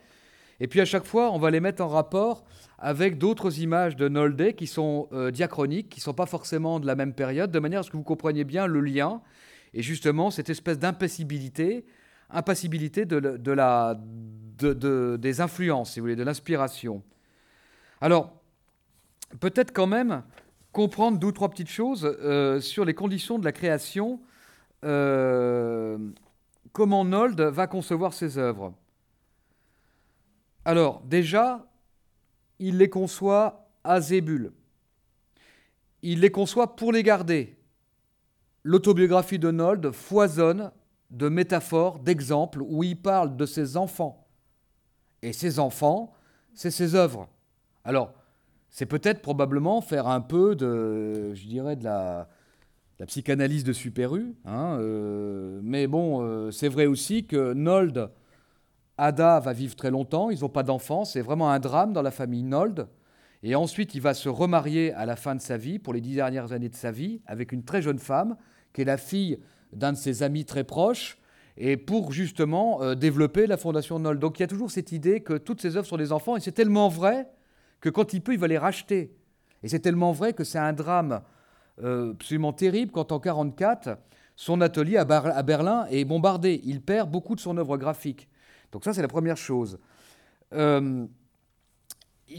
Et puis à chaque fois, on va les mettre en rapport avec d'autres images de Nolde qui sont euh, diachroniques, qui ne sont pas forcément de la même période, de manière à ce que vous compreniez bien le lien et justement cette espèce d'impassibilité, impassibilité de la, de, des influences, si vous voulez, de l'inspiration. Alors, peut-être quand même comprendre deux ou trois petites choses euh, sur les conditions de la création, euh, comment Nold va concevoir ses œuvres. Alors, déjà, il les conçoit à Zébul. Il les conçoit pour les garder. L'autobiographie de Nold foisonne de métaphores, d'exemples où il parle de ses enfants. Et ses enfants, c'est ses œuvres. Alors, c'est peut-être probablement faire un peu de, je dirais, de la, psychanalyse de Super U. Hein, euh, mais bon, euh, c'est vrai aussi que Nold, Ada va vivre très longtemps, ils n'ont pas d'enfants, c'est vraiment un drame dans la famille Nold. Et ensuite, il va se remarier à la fin de sa vie, pour les dix dernières années de sa vie, avec une très jeune femme, qui est la fille d'un de ses amis très proches, et pour justement euh, développer la fondation Nold. Donc il y a toujours cette idée que toutes ces œuvres sont des enfants, et c'est tellement vrai que quand il peut, il va les racheter. Et c'est tellement vrai que c'est un drame euh, absolument terrible quand en 1944, son atelier à, Berlin est bombardé. Il perd beaucoup de son œuvre graphique. Donc ça, c'est la première chose. Euh,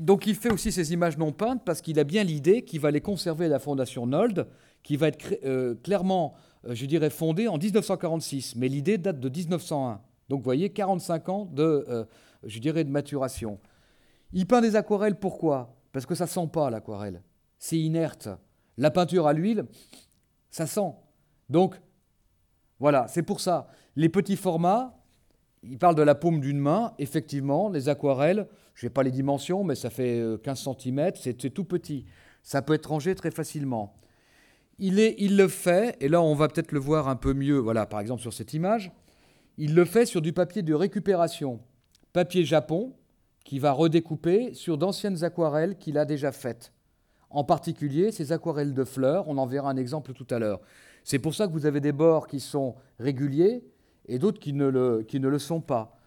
donc il fait aussi ces images non peintes parce qu'il a bien l'idée qu'il va les conserver à la Fondation Nold, qui va être euh, clairement, je dirais, fondée en 1946. Mais l'idée date de 1901. Donc vous voyez, 45 ans de, je dirais, de maturation. Il peint des aquarelles, pourquoi? Parce que ça sent pas l'aquarelle. C'est inerte. La peinture à l'huile, ça sent. Donc, voilà, c'est pour ça. Les petits formats, il parle de la paume d'une main. Effectivement, les aquarelles, je n'ai pas les dimensions, mais ça fait 15 euh, cm, c'est tout petit. Ça peut être rangé très facilement. Il, est, il le fait, et là on va peut-être le voir un peu mieux, voilà, par exemple sur cette image, il le fait sur du papier de récupération, papier japon, qui va redécouper sur d'anciennes aquarelles qu'il a déjà faites. En particulier, ces aquarelles de fleurs, on en verra un exemple tout à l'heure. C'est pour ça que vous avez des bords qui sont réguliers et d'autres qui, ne le, sont pas.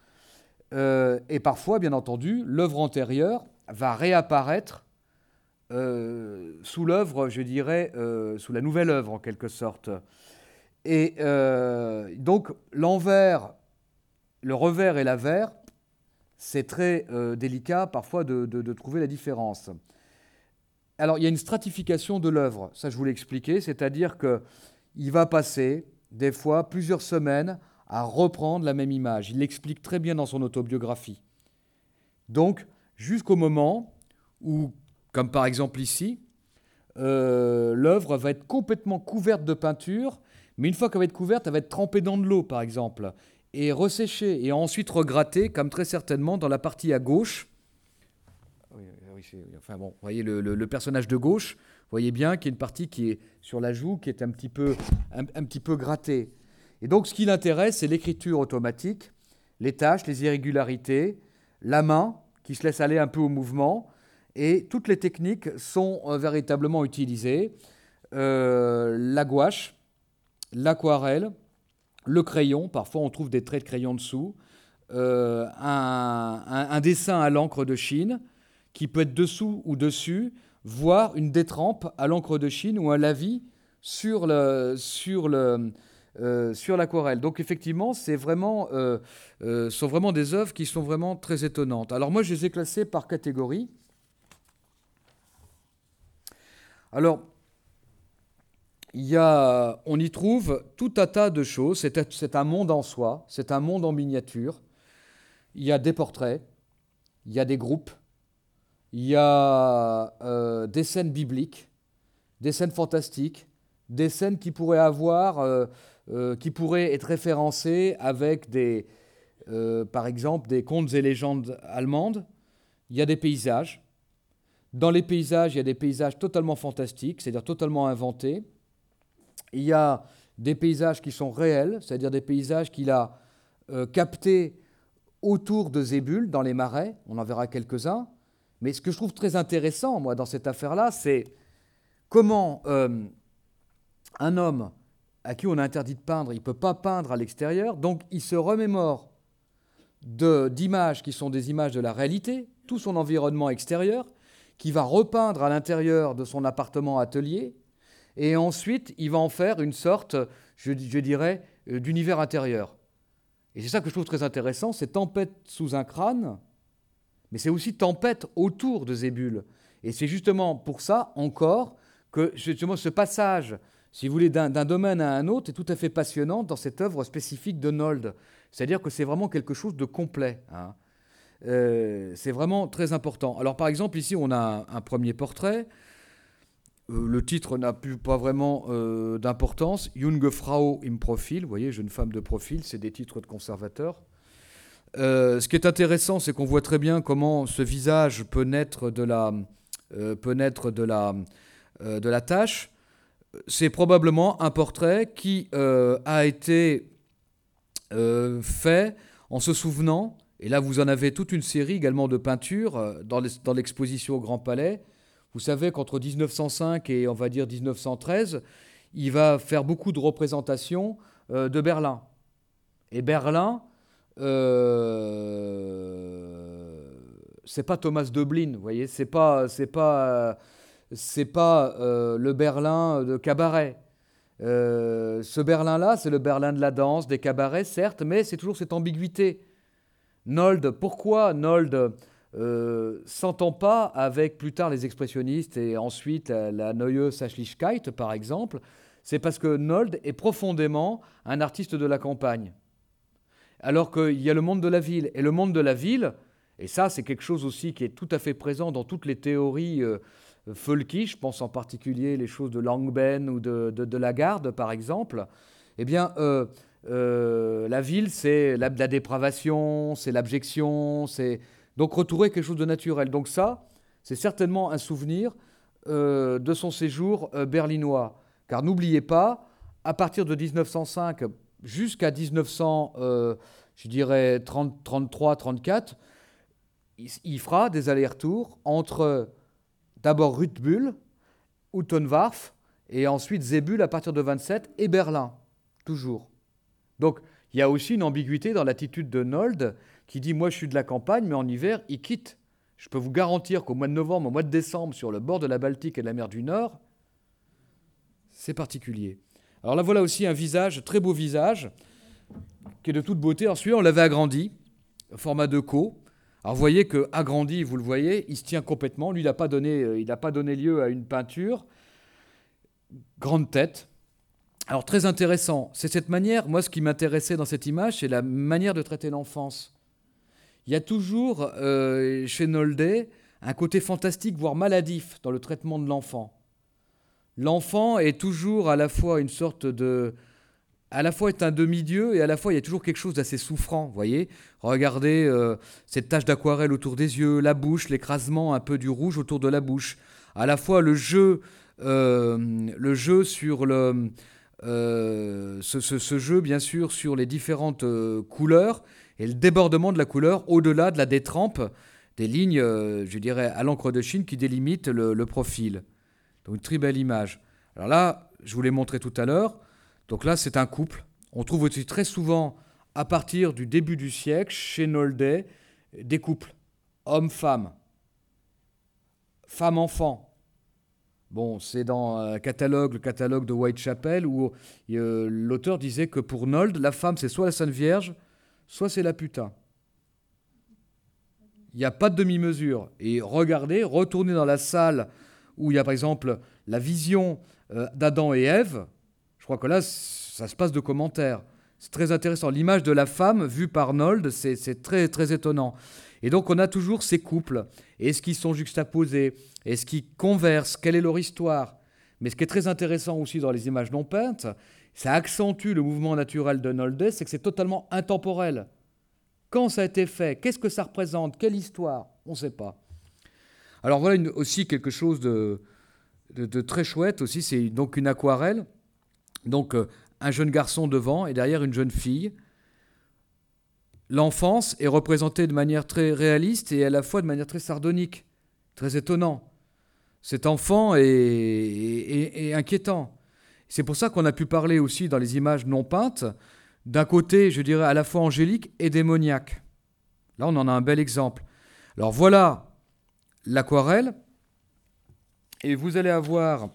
Euh, et parfois, bien entendu, l'œuvre antérieure va réapparaître euh, sous l'œuvre, je dirais, euh, sous la nouvelle œuvre en quelque sorte. Et donc l'envers, le revers et l'avers, c'est très délicat parfois de, de, trouver la différence. Alors il y a une stratification de l'œuvre, ça je vous l'ai expliqué, c'est-à-dire qu'il va passer des fois plusieurs semaines à reprendre la même image. Il l'explique très bien dans son autobiographie. Donc, jusqu'au moment où, comme par exemple ici, euh, l'œuvre va être complètement couverte de peinture, mais une fois qu'elle va être couverte, elle va être trempée dans de l'eau, par exemple, et resséchée, et ensuite regrattée, comme très certainement dans la partie à gauche. enfin bon, vous voyez le, personnage de gauche, vous voyez bien qu'il y a une partie qui est sur la joue, qui est un petit peu, un petit peu grattée. Et donc ce qui l'intéresse, c'est l'écriture automatique, les tâches, les irrégularités, la main qui se laisse aller un peu au mouvement, et toutes les techniques sont euh, véritablement utilisées. Euh, la gouache, l'aquarelle, le crayon, parfois on trouve des traits de crayon dessous, euh, un, dessin à l'encre de Chine, qui peut être dessous ou dessus, voire une détrempe à l'encre de Chine ou un lavis euh, sur l'aquarelle. Donc effectivement, c'est vraiment, euh, sont vraiment des œuvres qui sont vraiment très étonnantes. Alors moi, je les ai classées par catégorie. Alors, on y trouve tout un tas de choses. C'est un monde en soi, c'est un monde en miniature. Il y a des portraits, il y a des groupes, il y a des scènes bibliques, des scènes fantastiques, des scènes qui pourraient avoir euh, qui pourraient être référencés avec des, euh, par exemple, des contes et légendes allemandes. Il y a des paysages. Dans les paysages, il y a des paysages totalement fantastiques, c'est-à-dire totalement inventés. Il y a des paysages qui sont réels, c'est-à-dire des paysages qu'il a euh, captés autour de Zébul, dans les marais. On en verra quelques-uns. Mais ce que je trouve très intéressant, moi, dans cette affaire-là, c'est comment un homme à qui on a interdit de peindre, il ne peut pas peindre à l'extérieur, donc il se remémore d'images qui sont des images de la réalité, tout son environnement extérieur, qui va repeindre à l'intérieur de son appartement atelier, et ensuite il va en faire une sorte, je, dirais, euh, d'univers intérieur. Et c'est ça que je trouve très intéressant, c'est tempête sous un crâne, mais c'est aussi tempête autour de Zébul. Et c'est justement pour ça, encore, que justement ce passage si vous voulez, d'un domaine à un autre est tout à fait passionnant dans cette œuvre spécifique de Nold. C'est-à-dire que c'est vraiment quelque chose de complet. Hein. Euh, c'est vraiment très important. Alors par exemple, ici, on a un, premier portrait. Euh, le titre n'a plus pas vraiment euh, d'importance. Junge Frau im Profil, vous voyez, jeune femme de profil, c'est des titres de conservateurs. ce qui est intéressant, c'est qu'on voit très bien comment ce visage peut naître de la, peut naître de la, de la tâche c'est probablement un portrait qui euh, a été euh, fait en se souvenant, et là vous en avez toute une série également de peintures euh, dans l'exposition au Grand Palais. Vous savez qu'entre 1905 et on va dire 1913, il va faire beaucoup de représentations de Berlin. Et Berlin, c'est pas Thomas Dublin, vous voyez, c'est pas, c'est pas c'est pas euh, le Berlin de cabaret. Euh, ce Berlin-là, c'est le Berlin de la danse, des cabarets, certes, mais c'est toujours cette ambiguïté. Nold, pourquoi Nold euh, s'entend pas avec plus tard les expressionnistes et ensuite la, la Neue Sachlichkeit, par exemple, c'est parce que Nold est profondément un artiste de la campagne. Alors qu'il y a le monde de la ville. Et le monde de la ville, et ça c'est quelque chose aussi qui est tout à fait présent dans toutes les théories euh, folky, je pense en particulier les choses de Langben ou de, de, Lagarde par exemple, eh bien euh, euh, la ville c'est la dépravation, c'est l'abjection, c'est donc retrouver quelque chose de naturel. Donc ça, c'est certainement un souvenir de son séjour berlinois. Car n'oubliez pas, à partir de 1905 jusqu'à 1900, euh, je dirais 33, 34, il, fera des allers-retours entre d'abord Ruthbull, Uttenwarf, et ensuite Zebul à partir de 27 et Berlin, toujours. Donc il y a aussi une ambiguïté dans l'attitude de Nold qui dit Moi je suis de la campagne, mais en hiver, il quitte. Je peux vous garantir qu'au mois de novembre, au mois de décembre, sur le bord de la Baltique et de la mer du Nord, c'est particulier. Alors là, voilà aussi un visage, très beau visage, qui est de toute beauté. Ensuite, on l'avait agrandi, format de co. Alors vous voyez que agrandi, vous le voyez, il se tient complètement. Lui, il n'a pas, donné, euh, pas donné lieu à une peinture. Grande tête. Alors très intéressant. C'est cette manière, moi ce qui m'intéressait dans cette image, c'est la manière de traiter l'enfance. Il y a toujours euh, chez Nolde un côté fantastique, voire maladif dans le traitement de l'enfant l'enfant est toujours à la fois une sorte de... À la fois est un demi-dieu et à la fois il y a toujours quelque chose d'assez souffrant, voyez Regardez euh, cette tache d'aquarelle autour des yeux, la bouche, l'écrasement un peu du rouge autour de la bouche. À la fois le jeu, euh, sur le... Ce, jeu, bien sûr, sur les différentes couleurs et le débordement de la couleur au-delà de la détrempe des lignes, je dirais, à l'encre de Chine qui délimitent le profil. Donc une très belle image. Alors là, je vous l'ai montré tout à l'heure. Donc là, c'est un couple. On trouve aussi très souvent, à partir du début du siècle, chez Noldet, des couples. Homme-femme. Femme-enfant. Bon, c'est dans un catalogue, le catalogue de Whitechapel, où euh, l'auteur disait que pour Nold, la femme, c'est soit la Sainte Vierge, soit c'est la putain. Il n'y a pas de demi-mesure. Et regardez, retournez dans la salle où il y a par exemple la vision euh, d'Adam et Ève, je crois que là, ça se passe de commentaires. C'est très intéressant. L'image de la femme vue par Nold, c'est très, très étonnant. Et donc, on a toujours ces couples. Est-ce qu'ils sont juxtaposés? Est-ce qu'ils conversent? Quelle est leur histoire? Mais ce qui est très intéressant aussi dans les images non peintes, ça accentue le mouvement naturel de Nolde, c'est que c'est totalement intemporel. Quand ça a été fait Qu'est-ce que ça représente? Quelle histoire? On ne sait pas. Alors voilà aussi quelque chose de, très chouette aussi, c'est donc une aquarelle. Donc euh, un jeune garçon devant et derrière une jeune fille. L'enfance est représentée de manière très réaliste et à la fois de manière très sardonique, très étonnant. Cet enfant est, inquiétant. C'est pour ça qu'on a pu parler aussi dans les images non peintes d'un côté, je dirais, à la fois angélique et démoniaque. Là, on en a un bel exemple. Alors voilà l'aquarelle, et vous allez avoir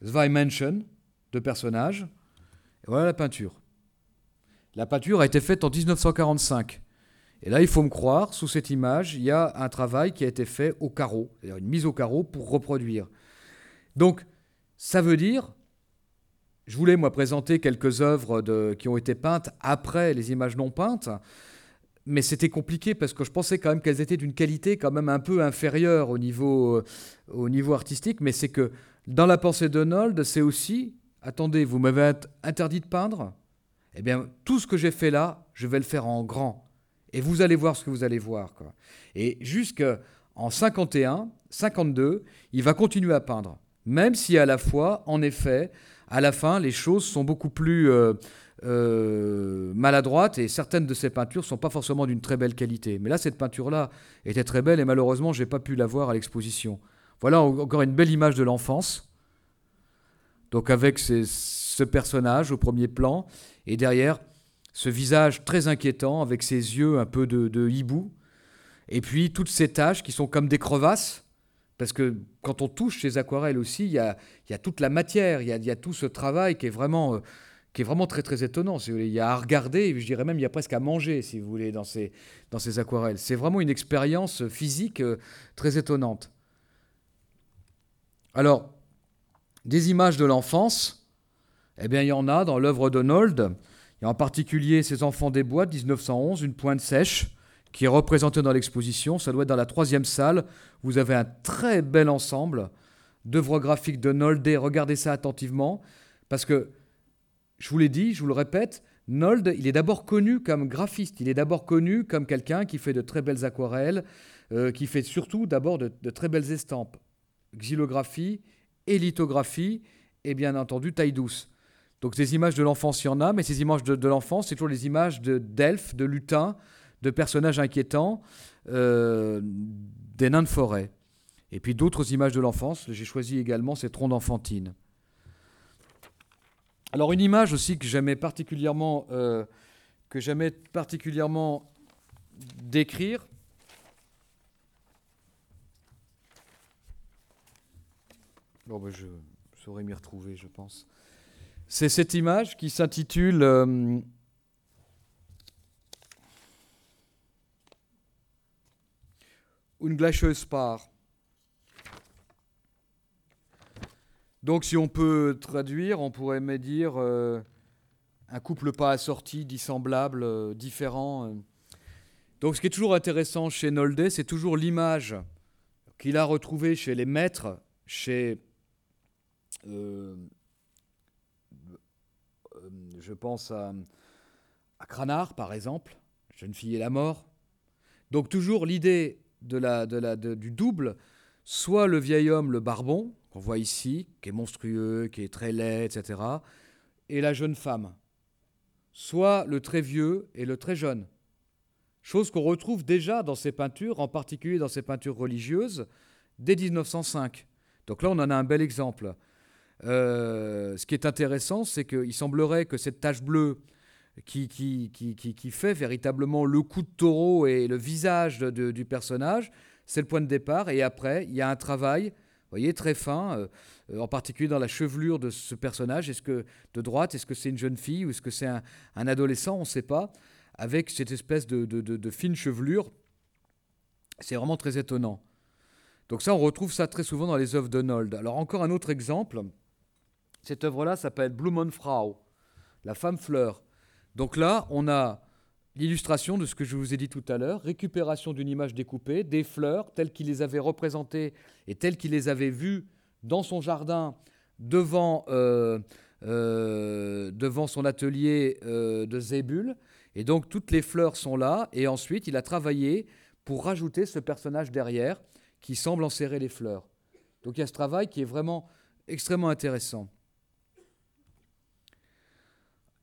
zwei Menschen, deux personnages, et voilà la peinture. La peinture a été faite en 1945. Et là, il faut me croire, sous cette image, il y a un travail qui a été fait au carreau, une mise au carreau pour reproduire. Donc, ça veut dire, je voulais moi présenter quelques œuvres de, qui ont été peintes après les images non peintes mais c'était compliqué parce que je pensais quand même qu'elles étaient d'une qualité quand même un peu inférieure au niveau, euh, au niveau artistique. Mais c'est que dans la pensée de Nold, c'est aussi, attendez, vous m'avez interdit de peindre Eh bien, tout ce que j'ai fait là, je vais le faire en grand. Et vous allez voir ce que vous allez voir. Quoi. Et jusqu'en 51, 52, il va continuer à peindre. Même si à la fois, en effet, à la fin, les choses sont beaucoup plus... Euh, euh, maladroite et certaines de ces peintures ne sont pas forcément d'une très belle qualité. Mais là, cette peinture-là était très belle et malheureusement, je n'ai pas pu la voir à l'exposition. Voilà encore une belle image de l'enfance. Donc avec ce personnage au premier plan et derrière ce visage très inquiétant avec ses yeux un peu de, hibou. Et puis toutes ces taches qui sont comme des crevasses. Parce que quand on touche ces aquarelles aussi, il y a, toute la matière, il y a, tout ce travail qui est vraiment... Euh, qui est vraiment très très étonnant. Il y a à regarder, je dirais même il y a presque à manger, si vous voulez, dans ces, dans ces aquarelles. C'est vraiment une expérience physique euh, très étonnante. Alors, des images de l'enfance, eh bien il y en a dans l'œuvre d'Honold. Il y a en particulier Ces enfants des bois de 1911, une pointe sèche, qui est représentée dans l'exposition. Ça doit être dans la troisième salle. Vous avez un très bel ensemble d'œuvres graphiques de Nolde. Regardez ça attentivement, parce que je vous l'ai dit, je vous le répète, Nold, il est d'abord connu comme graphiste, il est d'abord connu comme quelqu'un qui fait de très belles aquarelles, euh, qui fait surtout d'abord de, très belles estampes, xylographie et lithographie, et bien entendu taille douce. Donc des images de l'enfance, il y en a, mais ces images de, l'enfance, c'est toujours les images d'elfes, de, lutins, de personnages inquiétants, euh, des nains de forêt. Et puis d'autres images de l'enfance, j'ai choisi également ces troncs d'enfantine. Alors une image aussi que j'aimais particulièrement, euh, particulièrement décrire. Bon, ben je saurais m'y retrouver, je pense. C'est cette image qui s'intitule euh, Une glaceuse part. Donc si on peut traduire, on pourrait me dire euh, un couple pas assorti, dissemblable, euh, différent. Euh. Donc ce qui est toujours intéressant chez Nolde, c'est toujours l'image qu'il a retrouvée chez les maîtres, chez, je pense à, à, Cranard par exemple, Jeune fille et la mort. Donc toujours l'idée de la, de la, du double, soit le vieil homme, le barbon, qu'on voit ici, qui est monstrueux, qui est très laid, etc., et la jeune femme, soit le très vieux et le très jeune. Chose qu'on retrouve déjà dans ces peintures, en particulier dans ces peintures religieuses, dès 1905. Donc là, on en a un bel exemple. Euh, ce qui est intéressant, c'est qu'il semblerait que cette tache bleue qui, qui, qui, qui, fait véritablement le coup de taureau et le visage du personnage, c'est le point de départ. Et après, il y a un travail voyez, très fin, euh, euh, en particulier dans la chevelure de ce personnage. Est-ce que de droite, est-ce que c'est une jeune fille ou est-ce que c'est un, adolescent? On ne sait pas. Avec cette espèce de, fine chevelure, c'est vraiment très étonnant. Donc ça, on retrouve ça très souvent dans les œuvres de Nold. Alors encore un autre exemple. Cette œuvre-là s'appelle Blumenfrau, la femme fleur. Donc là, on a l'illustration de ce que je vous ai dit tout à l'heure, récupération d'une image découpée, des fleurs telles qu'il les avait représentées et telles qu'il les avait vues dans son jardin devant, euh, euh, devant son atelier euh, de Zébul. Et donc toutes les fleurs sont là, et ensuite il a travaillé pour rajouter ce personnage derrière qui semble enserrer les fleurs. Donc il y a ce travail qui est vraiment extrêmement intéressant.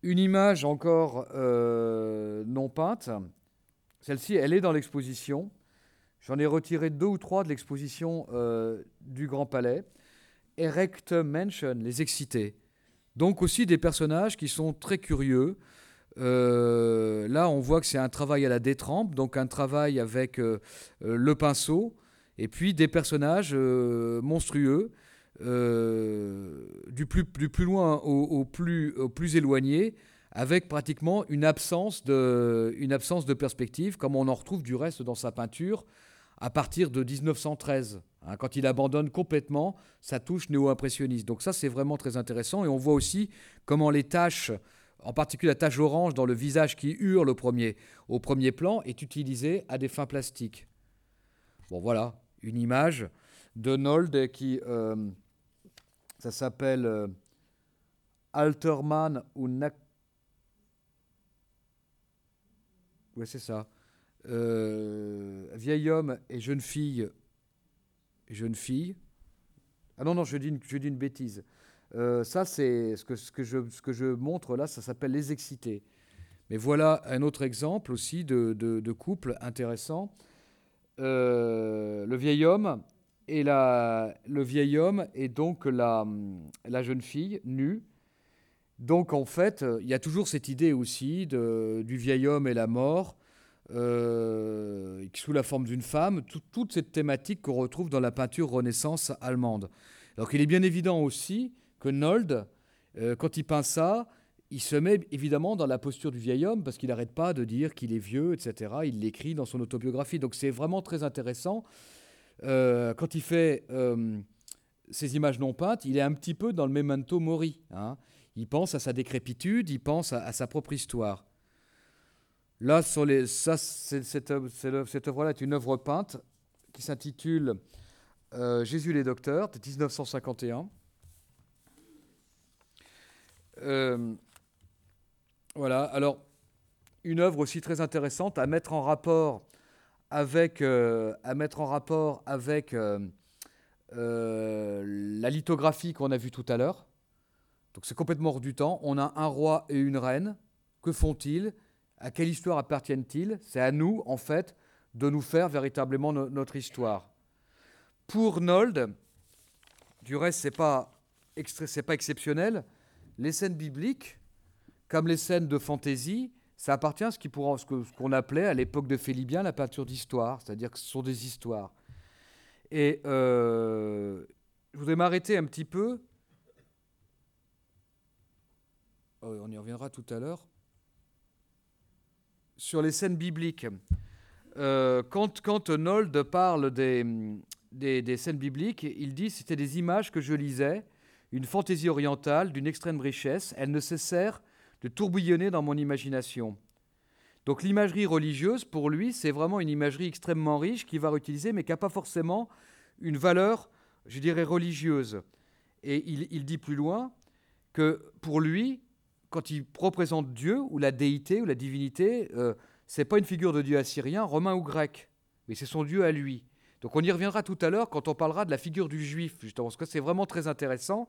Une image encore euh, non peinte. Celle-ci, elle est dans l'exposition. J'en ai retiré deux ou trois de l'exposition euh, du Grand Palais. Erect Mansion, les excités. Donc aussi des personnages qui sont très curieux. Euh, là, on voit que c'est un travail à la détrempe, donc un travail avec le pinceau, et puis des personnages monstrueux euh, du, plus, du plus loin au, plus, au plus éloigné, avec pratiquement une absence, de, une absence de perspective, comme on en retrouve du reste dans sa peinture à partir de 1913, hein, quand il abandonne complètement sa touche néo-impressionniste. Donc ça, c'est vraiment très intéressant. Et on voit aussi comment les taches, en particulier la tache orange dans le visage qui hurle au premier, au premier plan, est utilisée à des fins plastiques. Bon, voilà, une image de Nold qui... Euh, ça s'appelle euh, Alterman ou Nak. Oui, c'est ça. Euh, vieil homme et jeune fille. Jeune fille. Ah non, non, je dis une, bêtise. Euh, ça, c'est ce que, je, montre là, ça s'appelle les excités. Mais voilà un autre exemple aussi de, couple intéressant. le vieil homme et la, le vieil homme et donc la, la jeune fille nue. Donc en fait, il y a toujours cette idée aussi du vieil homme et la mort, euh, sous la forme d'une femme, toute cette thématique qu'on retrouve dans la peinture Renaissance allemande. Alors qu'il est bien évident aussi que Nold, euh, quand il peint ça, il se met évidemment dans la posture du vieil homme parce qu'il n'arrête pas de dire qu'il est vieux, etc. Il l'écrit dans son autobiographie. Donc c'est vraiment très intéressant. Euh, quand il fait euh, ces images non peintes, il est un petit peu dans le memento mori. Hein. Il pense à sa décrépitude, il pense à, sa propre histoire. Là, sur les, ça, cette, œuvre-là est une œuvre peinte qui s'intitule euh, Jésus les docteurs de 1951. voilà, alors une œuvre aussi très intéressante à mettre en rapport avec, euh, à mettre en rapport avec euh, euh, la lithographie qu'on a vue tout à l'heure. Donc c'est complètement hors du temps. On a un roi et une reine. Que font-ils? À quelle histoire appartiennent-ils? C'est à nous, en fait, de nous faire véritablement notre histoire. Pour Nold, du reste, ce n'est pas, pas exceptionnel, les scènes bibliques, comme les scènes de fantaisie, ça appartient à ce qu'on appelait à l'époque de Félibien la peinture d'histoire, c'est-à-dire que ce sont des histoires. Et euh, je voudrais m'arrêter un petit peu. Oh, on y reviendra tout à l'heure. Sur les scènes bibliques. Euh, quand, quand Nold parle des, des, scènes bibliques, il dit c'était des images que je lisais, une fantaisie orientale d'une extrême richesse. Elle ne cessèrent de tourbillonner dans mon imagination. Donc l'imagerie religieuse, pour lui, c'est vraiment une imagerie extrêmement riche qu'il va réutiliser, mais qui n'a pas forcément une valeur, je dirais, religieuse. Et il, dit plus loin que pour lui, quand il représente Dieu ou la déité ou la divinité, euh, c'est pas une figure de Dieu assyrien, romain ou grec, mais c'est son Dieu à lui. Donc on y reviendra tout à l'heure quand on parlera de la figure du juif, justement, parce que c'est vraiment très intéressant,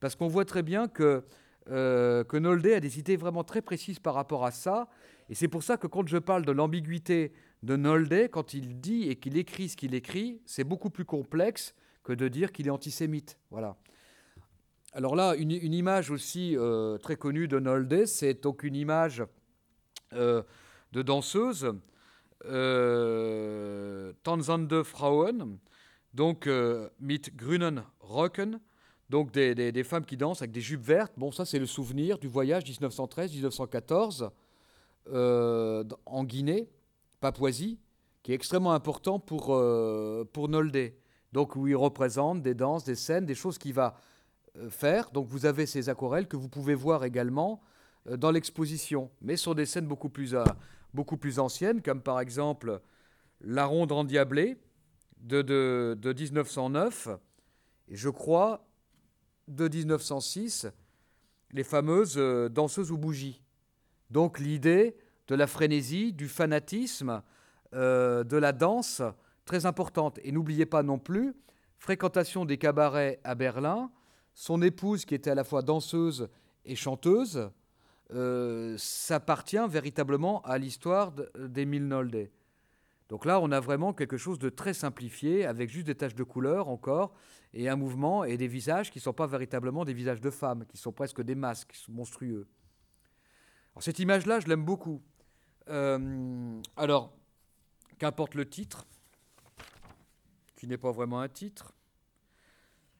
parce qu'on voit très bien que euh, que Nolde a des idées vraiment très précises par rapport à ça. Et c'est pour ça que quand je parle de l'ambiguïté de Nolde, quand il dit et qu'il écrit ce qu'il écrit, c'est beaucoup plus complexe que de dire qu'il est antisémite. Voilà. Alors là, une, image aussi euh, très connue de Nolde, c'est donc une image euh, de danseuse, euh, Tanzande Frauen, donc mit grünen Röcken, donc des, femmes qui dansent avec des jupes vertes. Bon, ça c'est le souvenir du voyage 1913-1914 euh, en Guinée, Papouasie, qui est extrêmement important pour, euh, pour Noldé. Donc où il représente des danses, des scènes, des choses qu'il va euh, faire. Donc vous avez ces aquarelles que vous pouvez voir également dans l'exposition, mais sur des scènes beaucoup plus, beaucoup plus anciennes, comme par exemple La Ronde endiablée de, de, de 1909. Et je crois de 1906, les fameuses euh, danseuses aux bougies. Donc l'idée de la frénésie, du fanatisme, euh, de la danse, très importante. Et n'oubliez pas non plus, fréquentation des cabarets à Berlin, son épouse qui était à la fois danseuse et chanteuse, euh, s'appartient véritablement à l'histoire d'Emile Nolde. Donc là, on a vraiment quelque chose de très simplifié, avec juste des taches de couleur encore, et un mouvement et des visages qui ne sont pas véritablement des visages de femmes, qui sont presque des masques monstrueux. Cette image-là, je l'aime beaucoup. Euh, alors, qu'importe le titre, qui n'est pas vraiment un titre,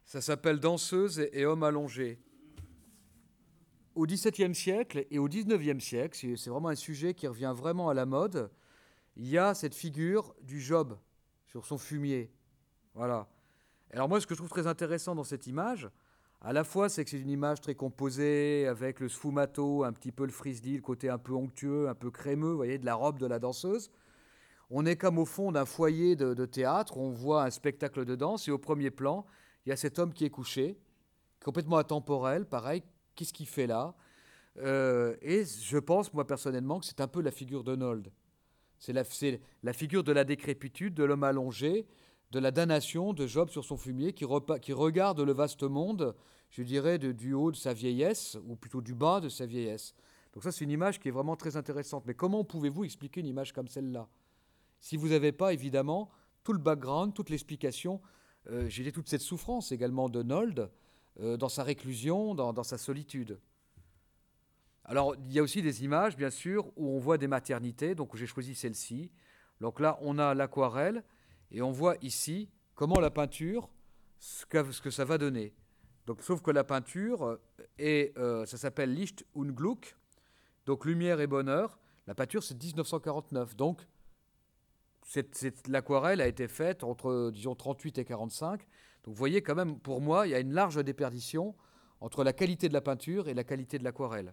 ça s'appelle Danseuse et, homme allongé. Au XVIIe siècle et au XIXe siècle, c'est vraiment un sujet qui revient vraiment à la mode il y a cette figure du Job sur son fumier. Voilà. Alors moi, ce que je trouve très intéressant dans cette image, à la fois, c'est que c'est une image très composée, avec le sfumato, un petit peu le frisbee, le côté un peu onctueux, un peu crémeux, vous voyez, de la robe de la danseuse. On est comme au fond d'un foyer de, théâtre, on voit un spectacle de danse, et au premier plan, il y a cet homme qui est couché, complètement intemporel, pareil, qu'est-ce qu'il fait là? Euh, Et je pense, moi personnellement, que c'est un peu la figure de Nold. C'est la, figure de la décrépitude, de l'homme allongé, de la damnation de Job sur son fumier qui, regarde le vaste monde, je dirais, du haut de sa vieillesse, ou plutôt du bas de sa vieillesse. Donc ça, c'est une image qui est vraiment très intéressante. Mais comment pouvez-vous expliquer une image comme celle-là? Si vous n'avez pas, évidemment, tout le background, toute l'explication, euh, j'ai toute cette souffrance également de Nold euh, dans sa réclusion, dans sa solitude. Alors, il y a aussi des images, bien sûr, où on voit des maternités. Donc, j'ai choisi celle-ci. Donc là, on a l'aquarelle et on voit ici comment la peinture, ce que, ça va donner. Donc, sauf que la peinture, et ça s'appelle Licht und Glück, donc lumière et bonheur. La peinture, c'est 1949. Donc, l'aquarelle a été faite entre, disons, 38 et 45. Donc, vous voyez quand même, pour moi, il y a une large déperdition entre la qualité de la peinture et la qualité de l'aquarelle.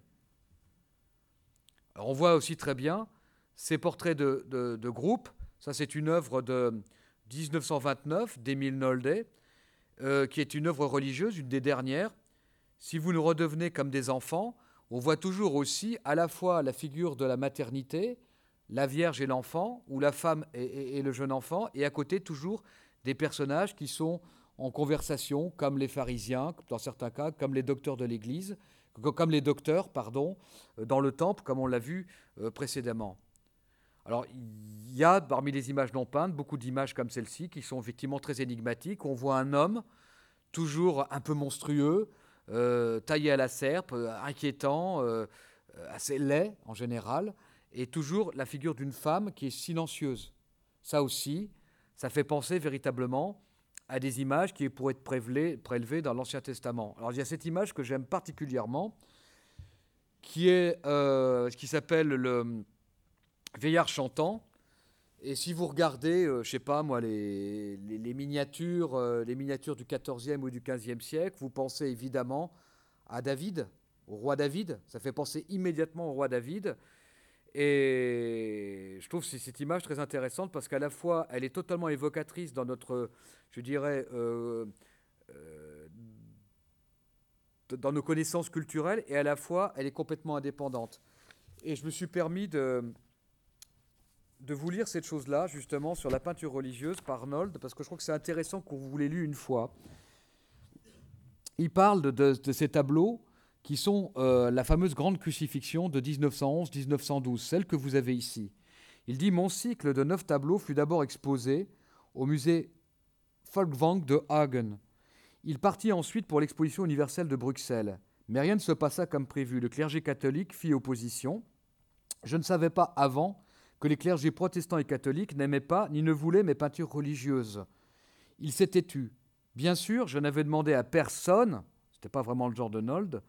On voit aussi très bien ces portraits de, de, groupe. Ça, c'est une œuvre de 1929 d'Émile Nolde, euh, qui est une œuvre religieuse, une des dernières. Si vous nous redevenez comme des enfants, on voit toujours aussi à la fois la figure de la maternité, la Vierge et l'enfant, ou la femme et, le jeune enfant, et à côté toujours des personnages qui sont en conversation, comme les pharisiens, dans certains cas, comme les docteurs de l'Église, comme les docteurs, pardon, euh, dans le temple, comme on l'a vu euh, précédemment. Alors, il y a parmi les images non peintes beaucoup d'images comme celle-ci qui sont effectivement très énigmatiques. On voit un homme toujours un peu monstrueux, euh, taillé à la serpe, inquiétant, assez laid en général, et toujours la figure d'une femme qui est silencieuse. Ça aussi, ça fait penser véritablement à des images qui pourraient être prélevées, dans l'Ancien Testament. Alors il y a cette image que j'aime particulièrement, qui est euh, qui s'appelle le vieillard chantant. Et si vous regardez, euh, je sais pas moi, les, les, miniatures, euh, les miniatures du XIVe ou du XVe siècle, vous pensez évidemment à David, au roi David. Ça fait penser immédiatement au roi David. Et je trouve cette image très intéressante parce qu'à la fois, elle est totalement évocatrice dans notre, je dirais, euh, euh, dans nos connaissances culturelles, et à la fois, elle est complètement indépendante. Et je me suis permis de, vous lire cette chose-là, justement, sur la peinture religieuse par Arnold, parce que je crois que c'est intéressant qu'on vous l'ait lu une fois. Il parle de, de ces tableaux qui sont euh, la fameuse grande crucifixion de 1911-1912, celle que vous avez ici. Il dit Mon cycle de neuf tableaux fut d'abord exposé au musée Folkwang de Hagen. Il partit ensuite pour l'exposition universelle de Bruxelles. Mais rien ne se passa comme prévu. Le clergé catholique fit opposition. Je ne savais pas avant que les clergés protestants et catholiques n'aimaient pas ni ne voulaient mes peintures religieuses. Il s'était tu. Bien sûr, je n'avais demandé à personne, c'était pas vraiment le genre de Nold,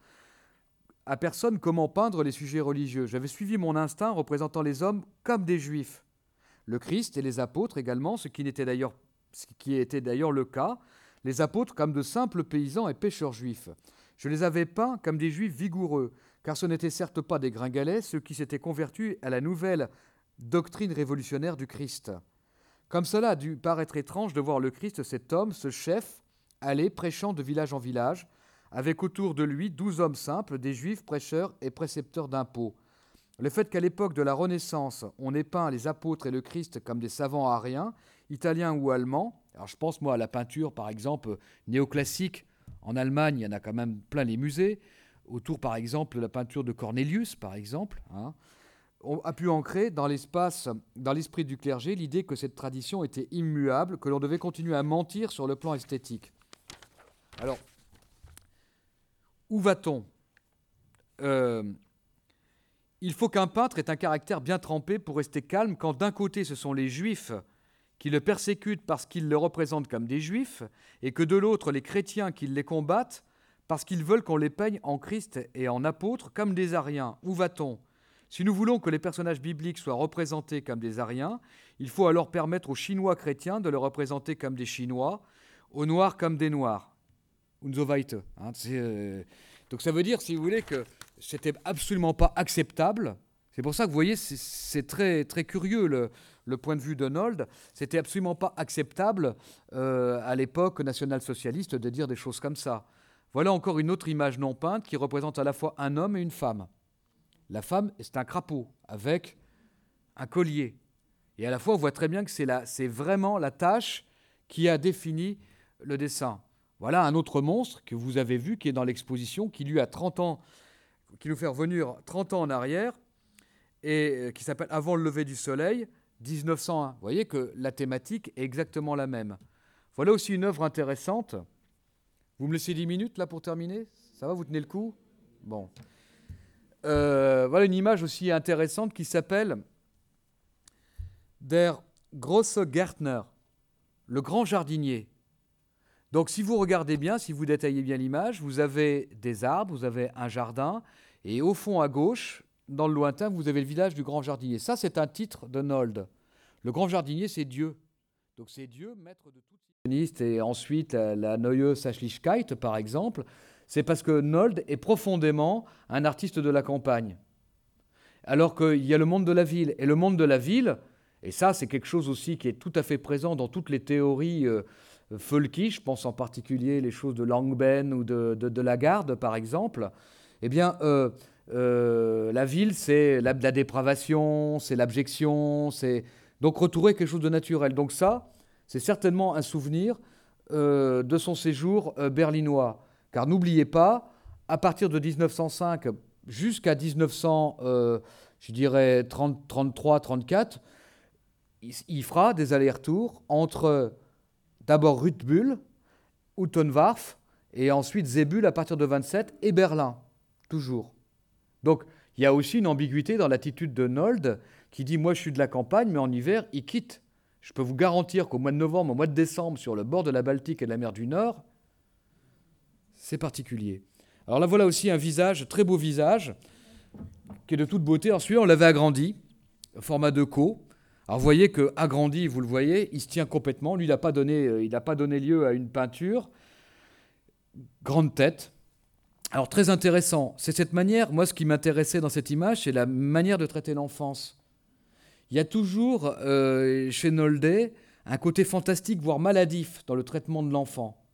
à personne comment peindre les sujets religieux. J'avais suivi mon instinct représentant les hommes comme des juifs. Le Christ et les apôtres également, ce qui, était d'ailleurs, ce qui était d'ailleurs le cas, les apôtres comme de simples paysans et pêcheurs juifs. Je les avais peints comme des juifs vigoureux, car ce n'étaient certes pas des gringalets, ceux qui s'étaient convertis à la nouvelle doctrine révolutionnaire du Christ. Comme cela a dû paraître étrange de voir le Christ, cet homme, ce chef, aller prêchant de village en village, avec autour de lui douze hommes simples, des juifs prêcheurs et précepteurs d'impôts. Le fait qu'à l'époque de la Renaissance, on ait peint les apôtres et le Christ comme des savants ariens, italiens ou allemands, alors je pense moi à la peinture par exemple néoclassique, en Allemagne il y en a quand même plein les musées, autour par exemple de la peinture de Cornelius par exemple, hein, on a pu ancrer dans l'espace, dans l'esprit du clergé, l'idée que cette tradition était immuable, que l'on devait continuer à mentir sur le plan esthétique. Alors, où va-t-on? Euh, Il faut qu'un peintre ait un caractère bien trempé pour rester calme quand d'un côté ce sont les juifs qui le persécutent parce qu'ils le représentent comme des juifs, et que de l'autre les chrétiens qui les combattent parce qu'ils veulent qu'on les peigne en Christ et en apôtres comme des Ariens. Où va-t-on? Si nous voulons que les personnages bibliques soient représentés comme des Ariens, il faut alors permettre aux Chinois chrétiens de les représenter comme des Chinois, aux Noirs comme des Noirs. Hein, euh, donc ça veut dire, si vous voulez, que c'était absolument pas acceptable. C'est pour ça que vous voyez, c'est très, très curieux le, point de vue d'Arnold. C'était absolument pas acceptable euh, à l'époque national-socialiste de dire des choses comme ça. Voilà encore une autre image non peinte qui représente à la fois un homme et une femme. La femme, c'est un crapaud avec un collier. Et à la fois, on voit très bien que c'est vraiment la tâche qui a défini le dessin. Voilà un autre monstre que vous avez vu qui est dans l'exposition, qui lui a 30 ans, qui nous fait revenir 30 ans en arrière, et euh, qui s'appelle Avant le lever du soleil, 1901. Vous voyez que la thématique est exactement la même. Voilà aussi une œuvre intéressante. Vous me laissez 10 minutes là pour terminer? Ça va, vous tenez le coup? Bon. Euh, voilà une image aussi intéressante qui s'appelle Der grosse Gärtner, le grand jardinier. Donc si vous regardez bien, si vous détaillez bien l'image, vous avez des arbres, vous avez un jardin, et au fond à gauche, dans le lointain, vous avez le village du grand jardinier. Ça, c'est un titre de Nold. Le grand jardinier, c'est Dieu. Donc c'est Dieu, maître de toutes et ensuite la, Neue Sachlichkeit, par exemple, c'est parce que Nold est profondément un artiste de la campagne. Alors qu'il y a le monde de la ville. Et le monde de la ville, et ça c'est quelque chose aussi qui est tout à fait présent dans toutes les théories euh, folky, je pense en particulier les choses de Langben ou de, de, Lagarde par exemple, eh bien euh, euh, la ville c'est la, la dépravation, c'est l'abjection, c'est donc retrouver quelque chose de naturel. Donc ça, c'est certainement un souvenir de son séjour berlinois. Car n'oubliez pas, à partir de 1905 jusqu'à 1900, euh, je dirais 33, 34, il, fera des allers-retours entre d'abord Ruthbull, Uttenwarf, et ensuite Zebul à partir de 27 et Berlin, toujours. Donc il y a aussi une ambiguïté dans l'attitude de Nold qui dit Moi je suis de la campagne, mais en hiver, il quitte. Je peux vous garantir qu'au mois de novembre, au mois de décembre, sur le bord de la Baltique et de la mer du Nord, c'est particulier. Alors là, voilà aussi un visage, très beau visage, qui est de toute beauté. Ensuite, on l'avait agrandi, format de co. Alors vous voyez que agrandi, vous le voyez, il se tient complètement. Lui, il n'a pas, donné, euh, pas donné lieu à une peinture. Grande tête. Alors très intéressant. C'est cette manière, moi ce qui m'intéressait dans cette image, c'est la manière de traiter l'enfance. Il y a toujours euh, chez Nolde un côté fantastique, voire maladif dans le traitement de l'enfant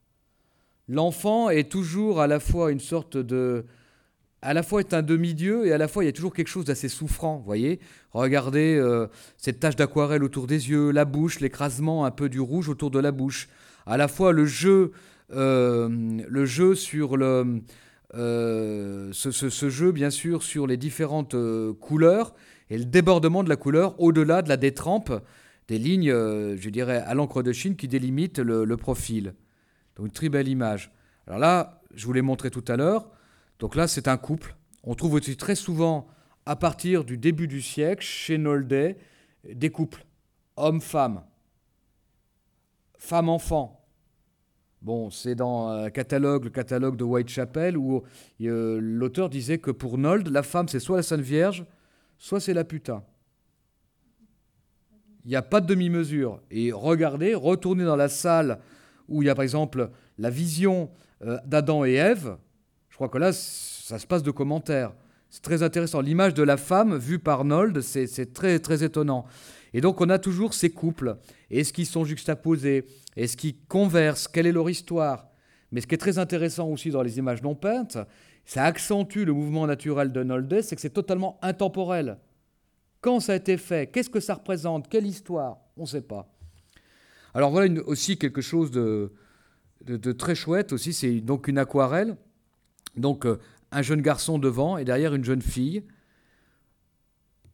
l'enfant est toujours à la fois une sorte de... À la fois est un demi-dieu et à la fois il y a toujours quelque chose d'assez souffrant, voyez Regardez euh, cette tache d'aquarelle autour des yeux, la bouche, l'écrasement un peu du rouge autour de la bouche. À la fois le jeu, euh, le jeu sur le... Euh, ce, jeu, bien sûr, sur les différentes couleurs et le débordement de la couleur au-delà de la détrempe des lignes, je dirais, à l'encre de Chine qui délimitent le profil. Donc une très belle image. Alors là, je vous l'ai montré tout à l'heure. Donc là, c'est un couple. On trouve aussi très souvent, à partir du début du siècle, chez Nolde, des couples. Homme-femme. Femme-enfant. Bon, c'est dans un catalogue, le catalogue de Whitechapel, où euh, l'auteur disait que pour Nold, la femme, c'est soit la Sainte Vierge, soit c'est la putain. Il n'y a pas de demi-mesure. Et regardez, retournez dans la salle où il y a par exemple la vision euh, d'Adam et Ève, crois que là, ça se passe de commentaires. C'est très intéressant. L'image de la femme vue par Nold, c'est très, très étonnant. Et donc, on a toujours ces couples. Est-ce qu'ils sont juxtaposés? Est-ce qu'ils conversent? Quelle est leur histoire? Mais ce qui est très intéressant aussi dans les images non peintes, ça accentue le mouvement naturel de Nolde, c'est que c'est totalement intemporel. Quand ça a été fait? Qu'est-ce que ça représente? Quelle histoire? On ne sait pas. Alors voilà aussi quelque chose de, très chouette aussi, c'est donc une aquarelle. Donc euh, un jeune garçon devant et derrière une jeune fille.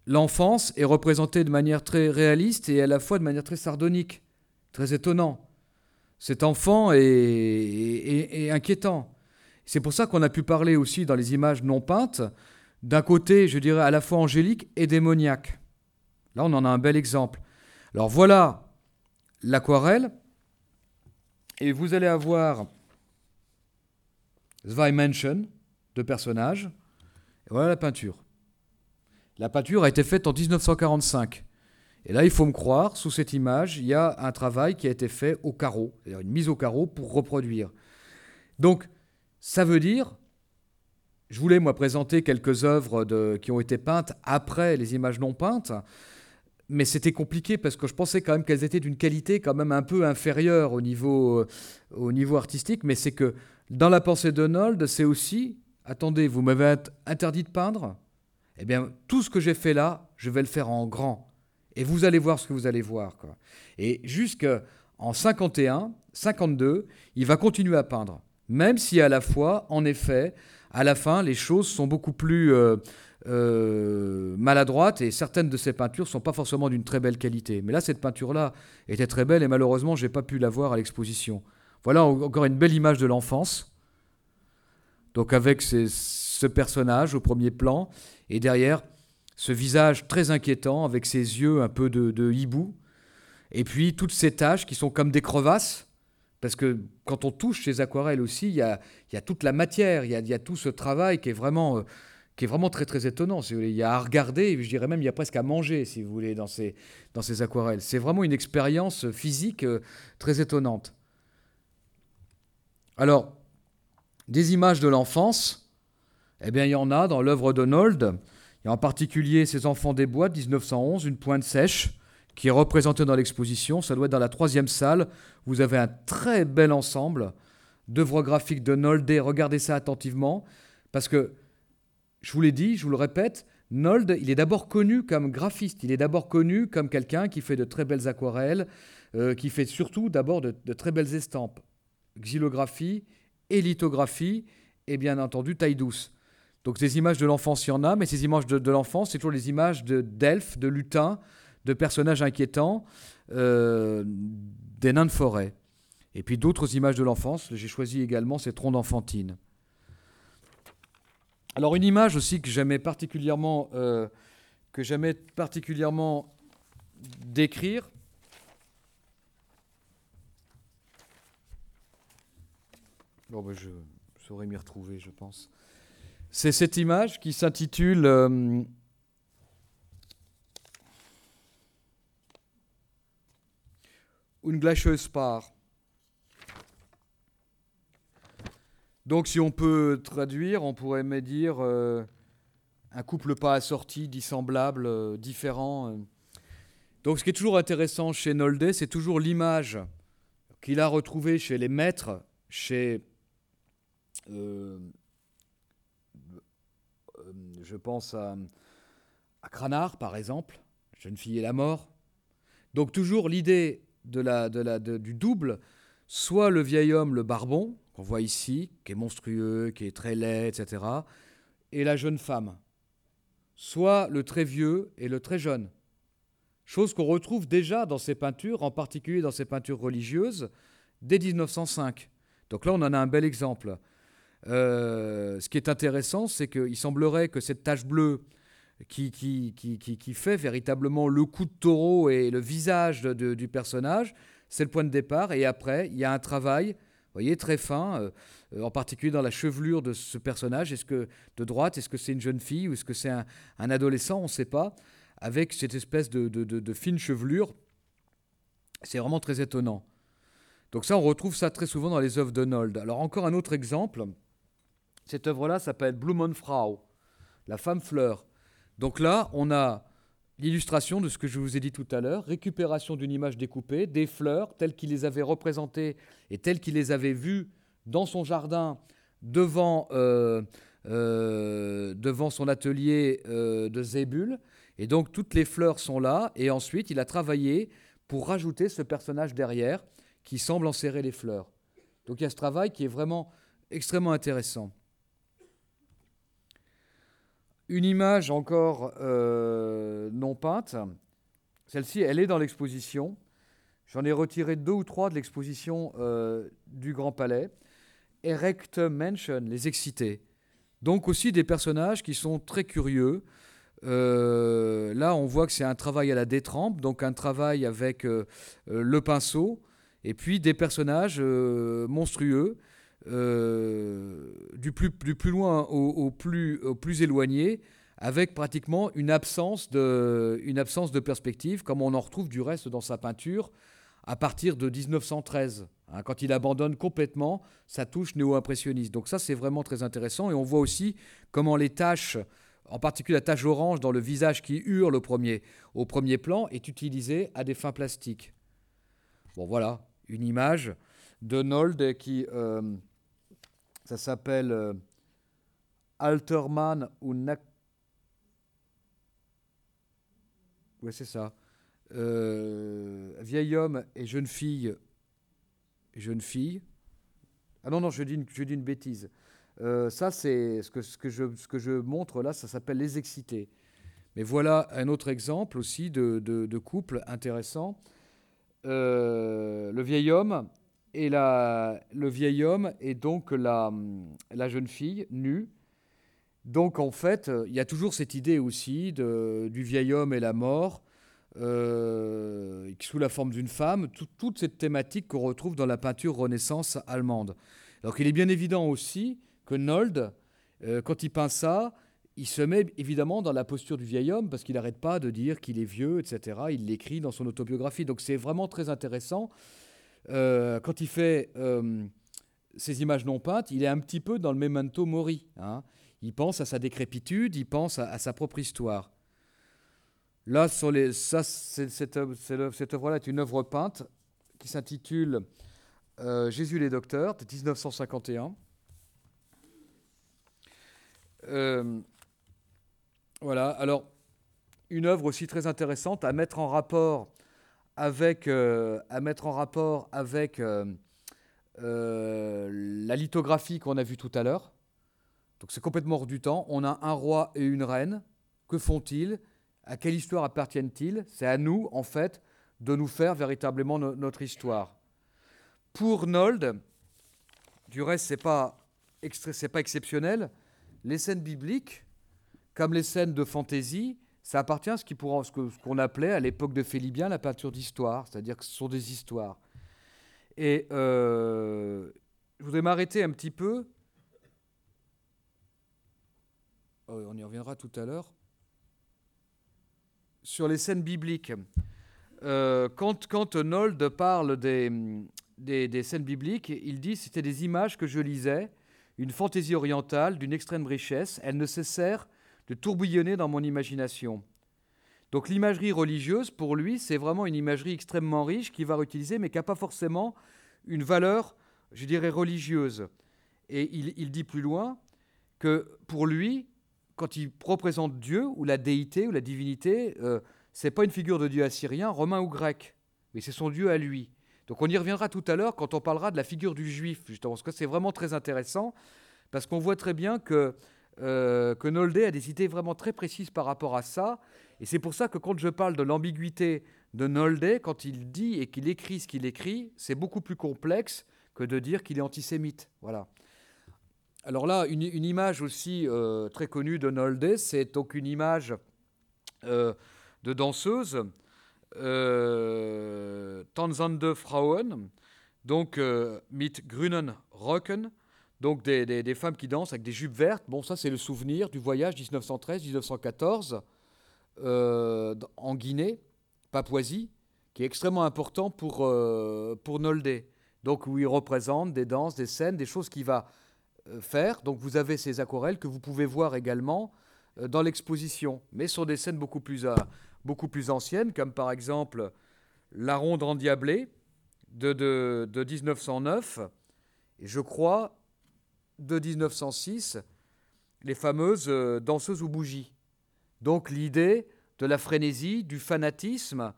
L'enfance est représentée de manière très réaliste et à la fois de manière très sardonique, très étonnant. Cet enfant est, inquiétant. C'est pour ça qu'on a pu parler aussi dans les images non peintes d'un côté, je dirais, à la fois angélique et démoniaque. Là, on en a un bel exemple. Alors voilà l'aquarelle, et vous allez avoir zwei Menschen, deux personnages, et voilà la peinture. La peinture a été faite en 1945. Et là, il faut me croire, sous cette image, il y a un travail qui a été fait au carreau, une mise au carreau pour reproduire. Donc, ça veut dire, je voulais moi présenter quelques œuvres de, qui ont été peintes après les images non peintes mais c'était compliqué parce que je pensais quand même qu'elles étaient d'une qualité quand même un peu inférieure au niveau, euh, au niveau artistique. Mais c'est que dans la pensée de Nold, c'est aussi, attendez, vous m'avez interdit de peindre? Eh bien, tout ce que j'ai fait là, je vais le faire en grand. Et vous allez voir ce que vous allez voir. Et jusqu'en 51, 52, il va continuer à peindre. Même si à la fois, en effet, à la fin, les choses sont beaucoup plus... Euh, euh, maladroite et certaines de ces peintures ne sont pas forcément d'une très belle qualité. Mais là, cette peinture-là était très belle et malheureusement, je n'ai pas pu la voir à l'exposition. Voilà encore une belle image de l'enfance. Donc avec ce personnage au premier plan et derrière ce visage très inquiétant avec ses yeux un peu de, hibou et puis toutes ces taches qui sont comme des crevasses Parce que quand on touche ces aquarelles aussi, il y a, toute la matière, il y a, tout ce travail qui est vraiment, euh, qui est vraiment très très étonnant. Si vous voulez. Il y a à regarder, je dirais même il y a presque à manger, si vous voulez, dans ces, dans ces aquarelles. C'est vraiment une expérience physique euh, très étonnante. Alors, des images de l'enfance, eh bien il y en a dans l'œuvre d'Onold. Il y a en particulier Ces enfants des bois de 1911, une pointe sèche qui est représenté dans l'exposition. Ça doit être dans la troisième salle. Vous avez un très bel ensemble d'œuvres graphiques de Nolde. Regardez ça attentivement, parce que, je vous l'ai dit, je vous le répète, Nold, il est d'abord connu comme graphiste. Il est d'abord connu comme quelqu'un qui fait de très belles aquarelles, euh, qui fait surtout d'abord de, très belles estampes. Xylographie et lithographie, et bien entendu taille douce. Donc des images de l'enfance, il y en a, mais ces images de, l'enfance, c'est toujours les images d'elfes, de lutins, de personnages inquiétants, euh, des nains de forêt. Et puis d'autres images de l'enfance. J'ai choisi également ces troncs d'enfantine. Alors une image aussi que j'aimais particulièrement, euh, que j'aimais particulièrement décrire. Bon, ben je saurais m'y retrouver, je pense. C'est cette image qui s'intitule euh, une glaceuse part. Donc si on peut traduire, on pourrait me dire euh, un couple pas assorti, dissemblable, euh, différent. Donc ce qui est toujours intéressant chez Nolde, c'est toujours l'image qu'il a retrouvée chez les maîtres, chez, je pense à, Cranard par exemple, Jeune fille et la mort. Donc toujours l'idée de la, de du double, soit le vieil homme, le barbon, qu'on voit ici, qui est monstrueux, qui est très laid, etc., et la jeune femme, soit le très vieux et le très jeune. Chose qu'on retrouve déjà dans ces peintures, en particulier dans ces peintures religieuses, dès 1905. Donc là, on en a un bel exemple. Euh, ce qui est intéressant, c'est qu'il semblerait que cette tache bleue qui, qui, qui, qui, fait véritablement le coup de taureau et le visage du personnage. C'est le point de départ. Et après, il y a un travail, voyez, très fin, euh, en particulier dans la chevelure de ce personnage. Est-ce que de droite, est-ce que c'est une jeune fille ou est-ce que c'est un, adolescent? On ne sait pas. Avec cette espèce de, de, de fine chevelure, c'est vraiment très étonnant. Donc ça, on retrouve ça très souvent dans les œuvres de Nold. Alors encore un autre exemple. Cette œuvre-là s'appelle Blumenfrau, la femme fleur. Donc là, on a l'illustration de ce que je vous ai dit tout à l'heure, récupération d'une image découpée, des fleurs telles qu'il les avait représentées et telles qu'il les avait vues dans son jardin devant, euh, euh, devant son atelier euh, de Zébul. Et donc toutes les fleurs sont là, et ensuite il a travaillé pour rajouter ce personnage derrière qui semble enserrer les fleurs. Donc il y a ce travail qui est vraiment extrêmement intéressant. Une image encore euh, non peinte. Celle-ci, elle est dans l'exposition. J'en ai retiré deux ou trois de l'exposition euh, du Grand Palais. Erect Mansion, les excités. Donc aussi des personnages qui sont très curieux. Euh, là, on voit que c'est un travail à la détrempe, donc un travail avec le pinceau, et puis des personnages monstrueux euh, du, plus, plus loin au, plus, au plus éloigné, avec pratiquement une absence, de, une absence de perspective, comme on en retrouve du reste dans sa peinture à partir de 1913, hein, quand il abandonne complètement sa touche néo-impressionniste. Donc ça, c'est vraiment très intéressant. Et on voit aussi comment les taches, en particulier la tache orange dans le visage qui hurle au premier, au premier plan, est utilisée à des fins plastiques. Bon, voilà, une image de Nold qui... Euh, ça s'appelle euh, Alterman ou Nak. Oui, c'est ça. Euh, vieil homme et jeune fille. Jeune fille. Ah non, non, je dis une, bêtise. Euh, ça, c'est ce que, je, montre là, ça s'appelle les excités. Mais voilà un autre exemple aussi de, couple intéressant. le vieil homme et la, le vieil homme et donc la, la jeune fille nue. Donc en fait, il y a toujours cette idée aussi du vieil homme et la mort. euh, sous la forme d'une femme, toute cette thématique qu'on retrouve dans la peinture Renaissance allemande. Donc il est bien évident aussi que Nold, euh, quand il peint ça, il se met évidemment dans la posture du vieil homme parce qu'il n'arrête pas de dire qu'il est vieux, etc. Il l'écrit dans son autobiographie. Donc c'est vraiment très intéressant. Euh, quand il fait ces images non peintes, il est un petit peu dans le memento mori. Hein. Il pense à sa décrépitude, il pense à sa propre histoire. Là, ça, cette, œuvre-là est une œuvre peinte qui s'intitule euh, Jésus les docteurs de 1951. Euh, voilà, alors une œuvre aussi très intéressante à mettre en rapport avec, euh, à mettre en rapport avec la lithographie qu'on a vue tout à l'heure. Donc c'est complètement hors du temps. On a un roi et une reine. Que font-ils? À quelle histoire appartiennent-ils? C'est à nous, en fait, de nous faire véritablement notre histoire. Pour Nold, du reste, ce n'est pas, pas exceptionnel, les scènes bibliques, comme les scènes de fantaisie, ça appartient à ce qu'on appelait à l'époque de Félibien la peinture d'histoire, c'est-à-dire que ce sont des histoires. Et euh, je voudrais m'arrêter un petit peu, oh, on y reviendra tout à l'heure, sur les scènes bibliques. Euh, quand, quand Nold parle des, des, scènes bibliques, il dit c'était des images que je lisais, une fantaisie orientale d'une extrême richesse. Elle ne cessèrent de tourbillonner dans mon imagination. Donc l'imagerie religieuse, pour lui, c'est vraiment une imagerie extrêmement riche qu'il va réutiliser, mais qui n'a pas forcément une valeur, je dirais, religieuse. Et il, dit plus loin que pour lui, quand il représente Dieu ou la déité ou la divinité, euh, c'est pas une figure de Dieu assyrien, romain ou grec, mais c'est son Dieu à lui. Donc on y reviendra tout à l'heure quand on parlera de la figure du juif, justement, parce que c'est vraiment très intéressant, parce qu'on voit très bien que, euh, que Nolde a des idées vraiment très précises par rapport à ça, et c'est pour ça que quand je parle de l'ambiguïté de Nolde, quand il dit et qu'il écrit ce qu'il écrit, c'est beaucoup plus complexe que de dire qu'il est antisémite. Voilà. Alors là, une, image aussi euh, très connue de Nolde, c'est donc une image euh, de danseuse, euh, Frauen, donc mit grünen Rocken, donc des, femmes qui dansent avec des jupes vertes. Bon, ça c'est le souvenir du voyage 1913-1914 en Guinée, Papouasie, qui est extrêmement important pour, pour Nolde. Donc où il représente des danses, des scènes, des choses qui va euh, faire. Donc vous avez ces aquarelles que vous pouvez voir également euh, dans l'exposition, mais sur des scènes beaucoup plus, euh, beaucoup plus anciennes, comme par exemple La Ronde endiablée de, de, de 1909, et je crois de 1906, les fameuses danseuses aux bougies. Donc l'idée de la frénésie, du fanatisme,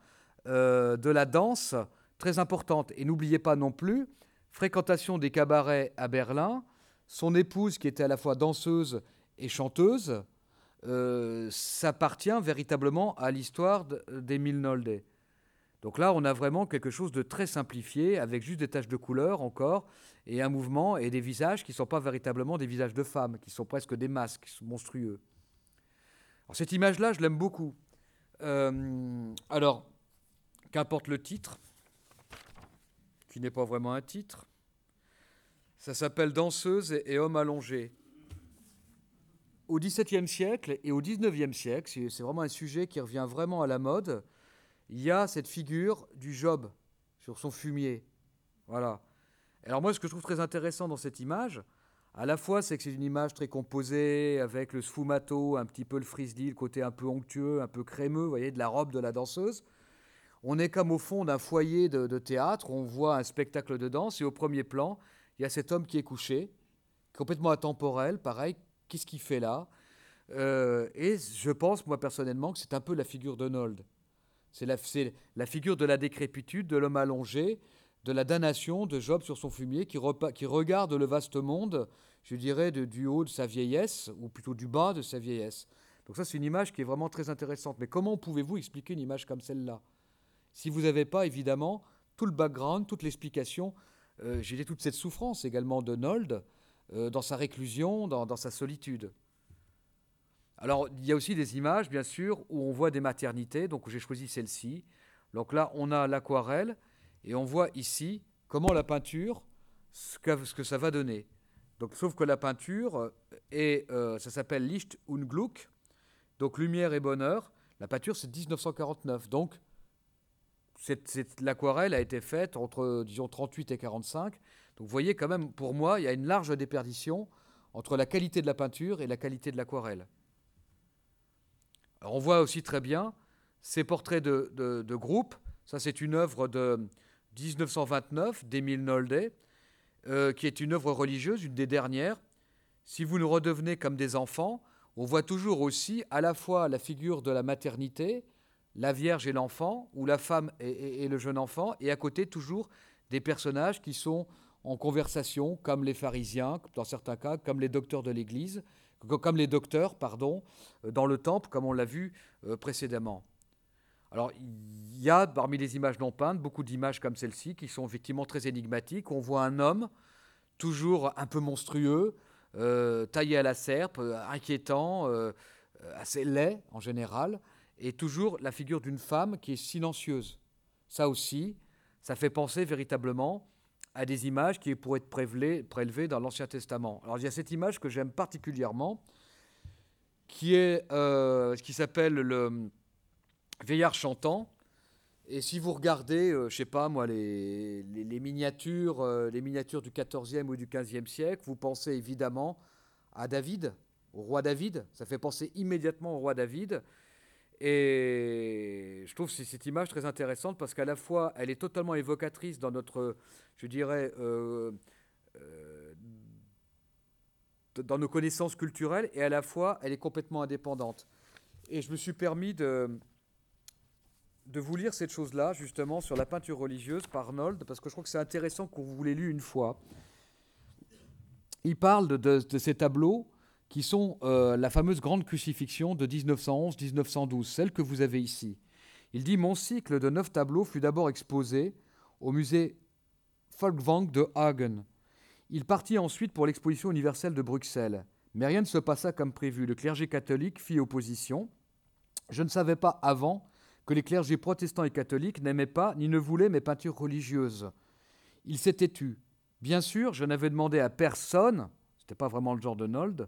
de la danse, très importante. Et n'oubliez pas non plus, fréquentation des cabarets à Berlin, son épouse, qui était à la fois danseuse et chanteuse, euh, s'appartient véritablement à l'histoire d'Émile Nolde. Donc là, on a vraiment quelque chose de très simplifié, avec juste des taches de couleur encore, et un mouvement et des visages qui ne sont pas véritablement des visages de femmes, qui sont presque des masques monstrueux. Cette image-là, je l'aime beaucoup. Euh, alors, qu'importe le titre, qui n'est pas vraiment un titre, ça s'appelle Danseuse et, Homme allongé. Au XVIIe siècle et au XIXe siècle, c'est vraiment un sujet qui revient vraiment à la mode, il y a cette figure du Job sur son fumier. Voilà. Alors moi, ce que je trouve très intéressant dans cette image, à la fois, c'est que c'est une image très composée, avec le sfumato, un petit peu le frisbee, le côté un peu onctueux, un peu crémeux, vous voyez, de la robe de la danseuse. On est comme au fond d'un foyer de, de, théâtre, on voit un spectacle de danse, et au premier plan, il y a cet homme qui est couché, complètement intemporel, pareil, qu'est-ce qu'il fait là? Euh, Et je pense, moi personnellement, que c'est un peu la figure de Nold. C'est la, figure de la décrépitude, de l'homme allongé, de la damnation de Job sur son fumier, qui, regarde le vaste monde, je dirais, du haut de sa vieillesse, ou plutôt du bas de sa vieillesse. Donc ça, c'est une image qui est vraiment très intéressante. Mais comment pouvez-vous expliquer une image comme celle-là? Si vous n'avez pas, évidemment, tout le background, toute l'explication euh, j'ai toute cette souffrance également de Nold euh, dans sa réclusion, dans, sa solitude. Alors, il y a aussi des images, bien sûr, où on voit des maternités. Donc, j'ai choisi celle-ci. Donc là, on a l'aquarelle et on voit ici comment la peinture, ce que, ça va donner. Donc, sauf que la peinture, est, euh, ça s'appelle Licht und Gluck, donc lumière et bonheur. La peinture, c'est 1949. Donc, l'aquarelle a été faite entre, disons, 38 et 45. Donc, vous voyez quand même, pour moi, il y a une large déperdition entre la qualité de la peinture et la qualité de l'aquarelle. On voit aussi très bien ces portraits de, de, groupe. Ça, c'est une œuvre de 1929 d'Émile Nolde, euh, qui est une œuvre religieuse, une des dernières. Si vous nous redevenez comme des enfants, on voit toujours aussi à la fois la figure de la maternité, la Vierge et l'enfant, ou la femme et, le jeune enfant, et à côté toujours des personnages qui sont en conversation, comme les pharisiens, dans certains cas, comme les docteurs de l'Église, comme les docteurs, pardon, euh, dans le temple, comme on l'a vu euh, précédemment. Alors, il y a parmi les images non peintes beaucoup d'images comme celle-ci qui sont effectivement très énigmatiques. On voit un homme toujours un peu monstrueux, euh, taillé à la serpe, inquiétant, assez laid en général, et toujours la figure d'une femme qui est silencieuse. Ça aussi, ça fait penser véritablement à des images qui pourraient être prélevées, dans l'Ancien Testament. Alors il y a cette image que j'aime particulièrement, qui est euh, qui s'appelle le vieillard chantant. Et si vous regardez, euh, je sais pas moi, les, miniatures, euh, les miniatures du XIVe ou du XVe siècle, vous pensez évidemment à David, au roi David. Ça fait penser immédiatement au roi David. Et je trouve cette image très intéressante parce qu'à la fois, elle est totalement évocatrice dans notre, je dirais, euh, euh, dans nos connaissances culturelles, et à la fois, elle est complètement indépendante. Et je me suis permis de, vous lire cette chose-là, justement, sur la peinture religieuse par Arnold, parce que je crois que c'est intéressant qu'on vous l'ait lu une fois. Il parle de, de ces tableaux qui sont euh, la fameuse grande crucifixion de 1911-1912, celle que vous avez ici. Il dit Mon cycle de neuf tableaux fut d'abord exposé au musée Folkwang de Hagen. Il partit ensuite pour l'exposition universelle de Bruxelles. Mais rien ne se passa comme prévu. Le clergé catholique fit opposition. Je ne savais pas avant que les clergés protestants et catholiques n'aimaient pas ni ne voulaient mes peintures religieuses. Il s'était tu. Bien sûr, je n'avais demandé à personne, ce n'était pas vraiment le genre de Nold,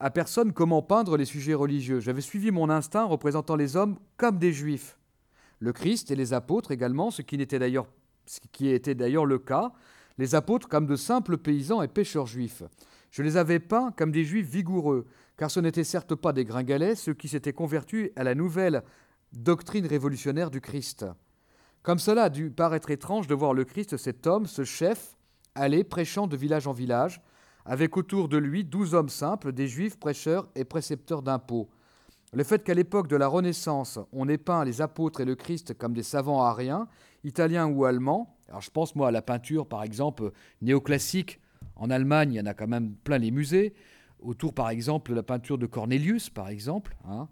à personne comment peindre les sujets religieux. J'avais suivi mon instinct représentant les hommes comme des juifs. Le Christ et les apôtres également, ce qui, était d'ailleurs, le cas, les apôtres comme de simples paysans et pêcheurs juifs. Je les avais peints comme des juifs vigoureux, car ce n'étaient certes pas des gringalets, ceux qui s'étaient convertis à la nouvelle doctrine révolutionnaire du Christ. Comme cela a dû paraître étrange de voir le Christ, cet homme, ce chef, aller prêchant de village en village, avec autour de lui douze hommes simples, des juifs prêcheurs et précepteurs d'impôts. Le fait qu'à l'époque de la Renaissance, on ait peint les apôtres et le Christ comme des savants ariens, italiens ou allemands, alors je pense moi à la peinture par exemple néoclassique, en Allemagne il y en a quand même plein les musées, autour par exemple de la peinture de Cornelius par exemple, hein,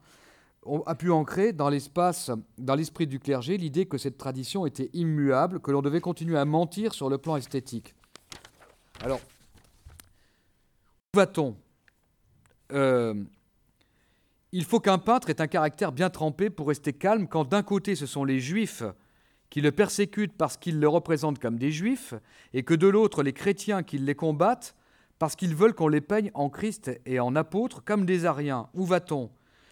on a pu ancrer dans l'espace, dans l'esprit du clergé, l'idée que cette tradition était immuable, que l'on devait continuer à mentir sur le plan esthétique. Alors, va-t-on euh, Il faut qu'un peintre ait un caractère bien trempé pour rester calme quand d'un côté ce sont les juifs qui le persécutent parce qu'ils le représentent comme des juifs, et que de l'autre les chrétiens qui les combattent parce qu'ils veulent qu'on les peigne en Christ et en apôtres comme des Ariens. Où va-t-on?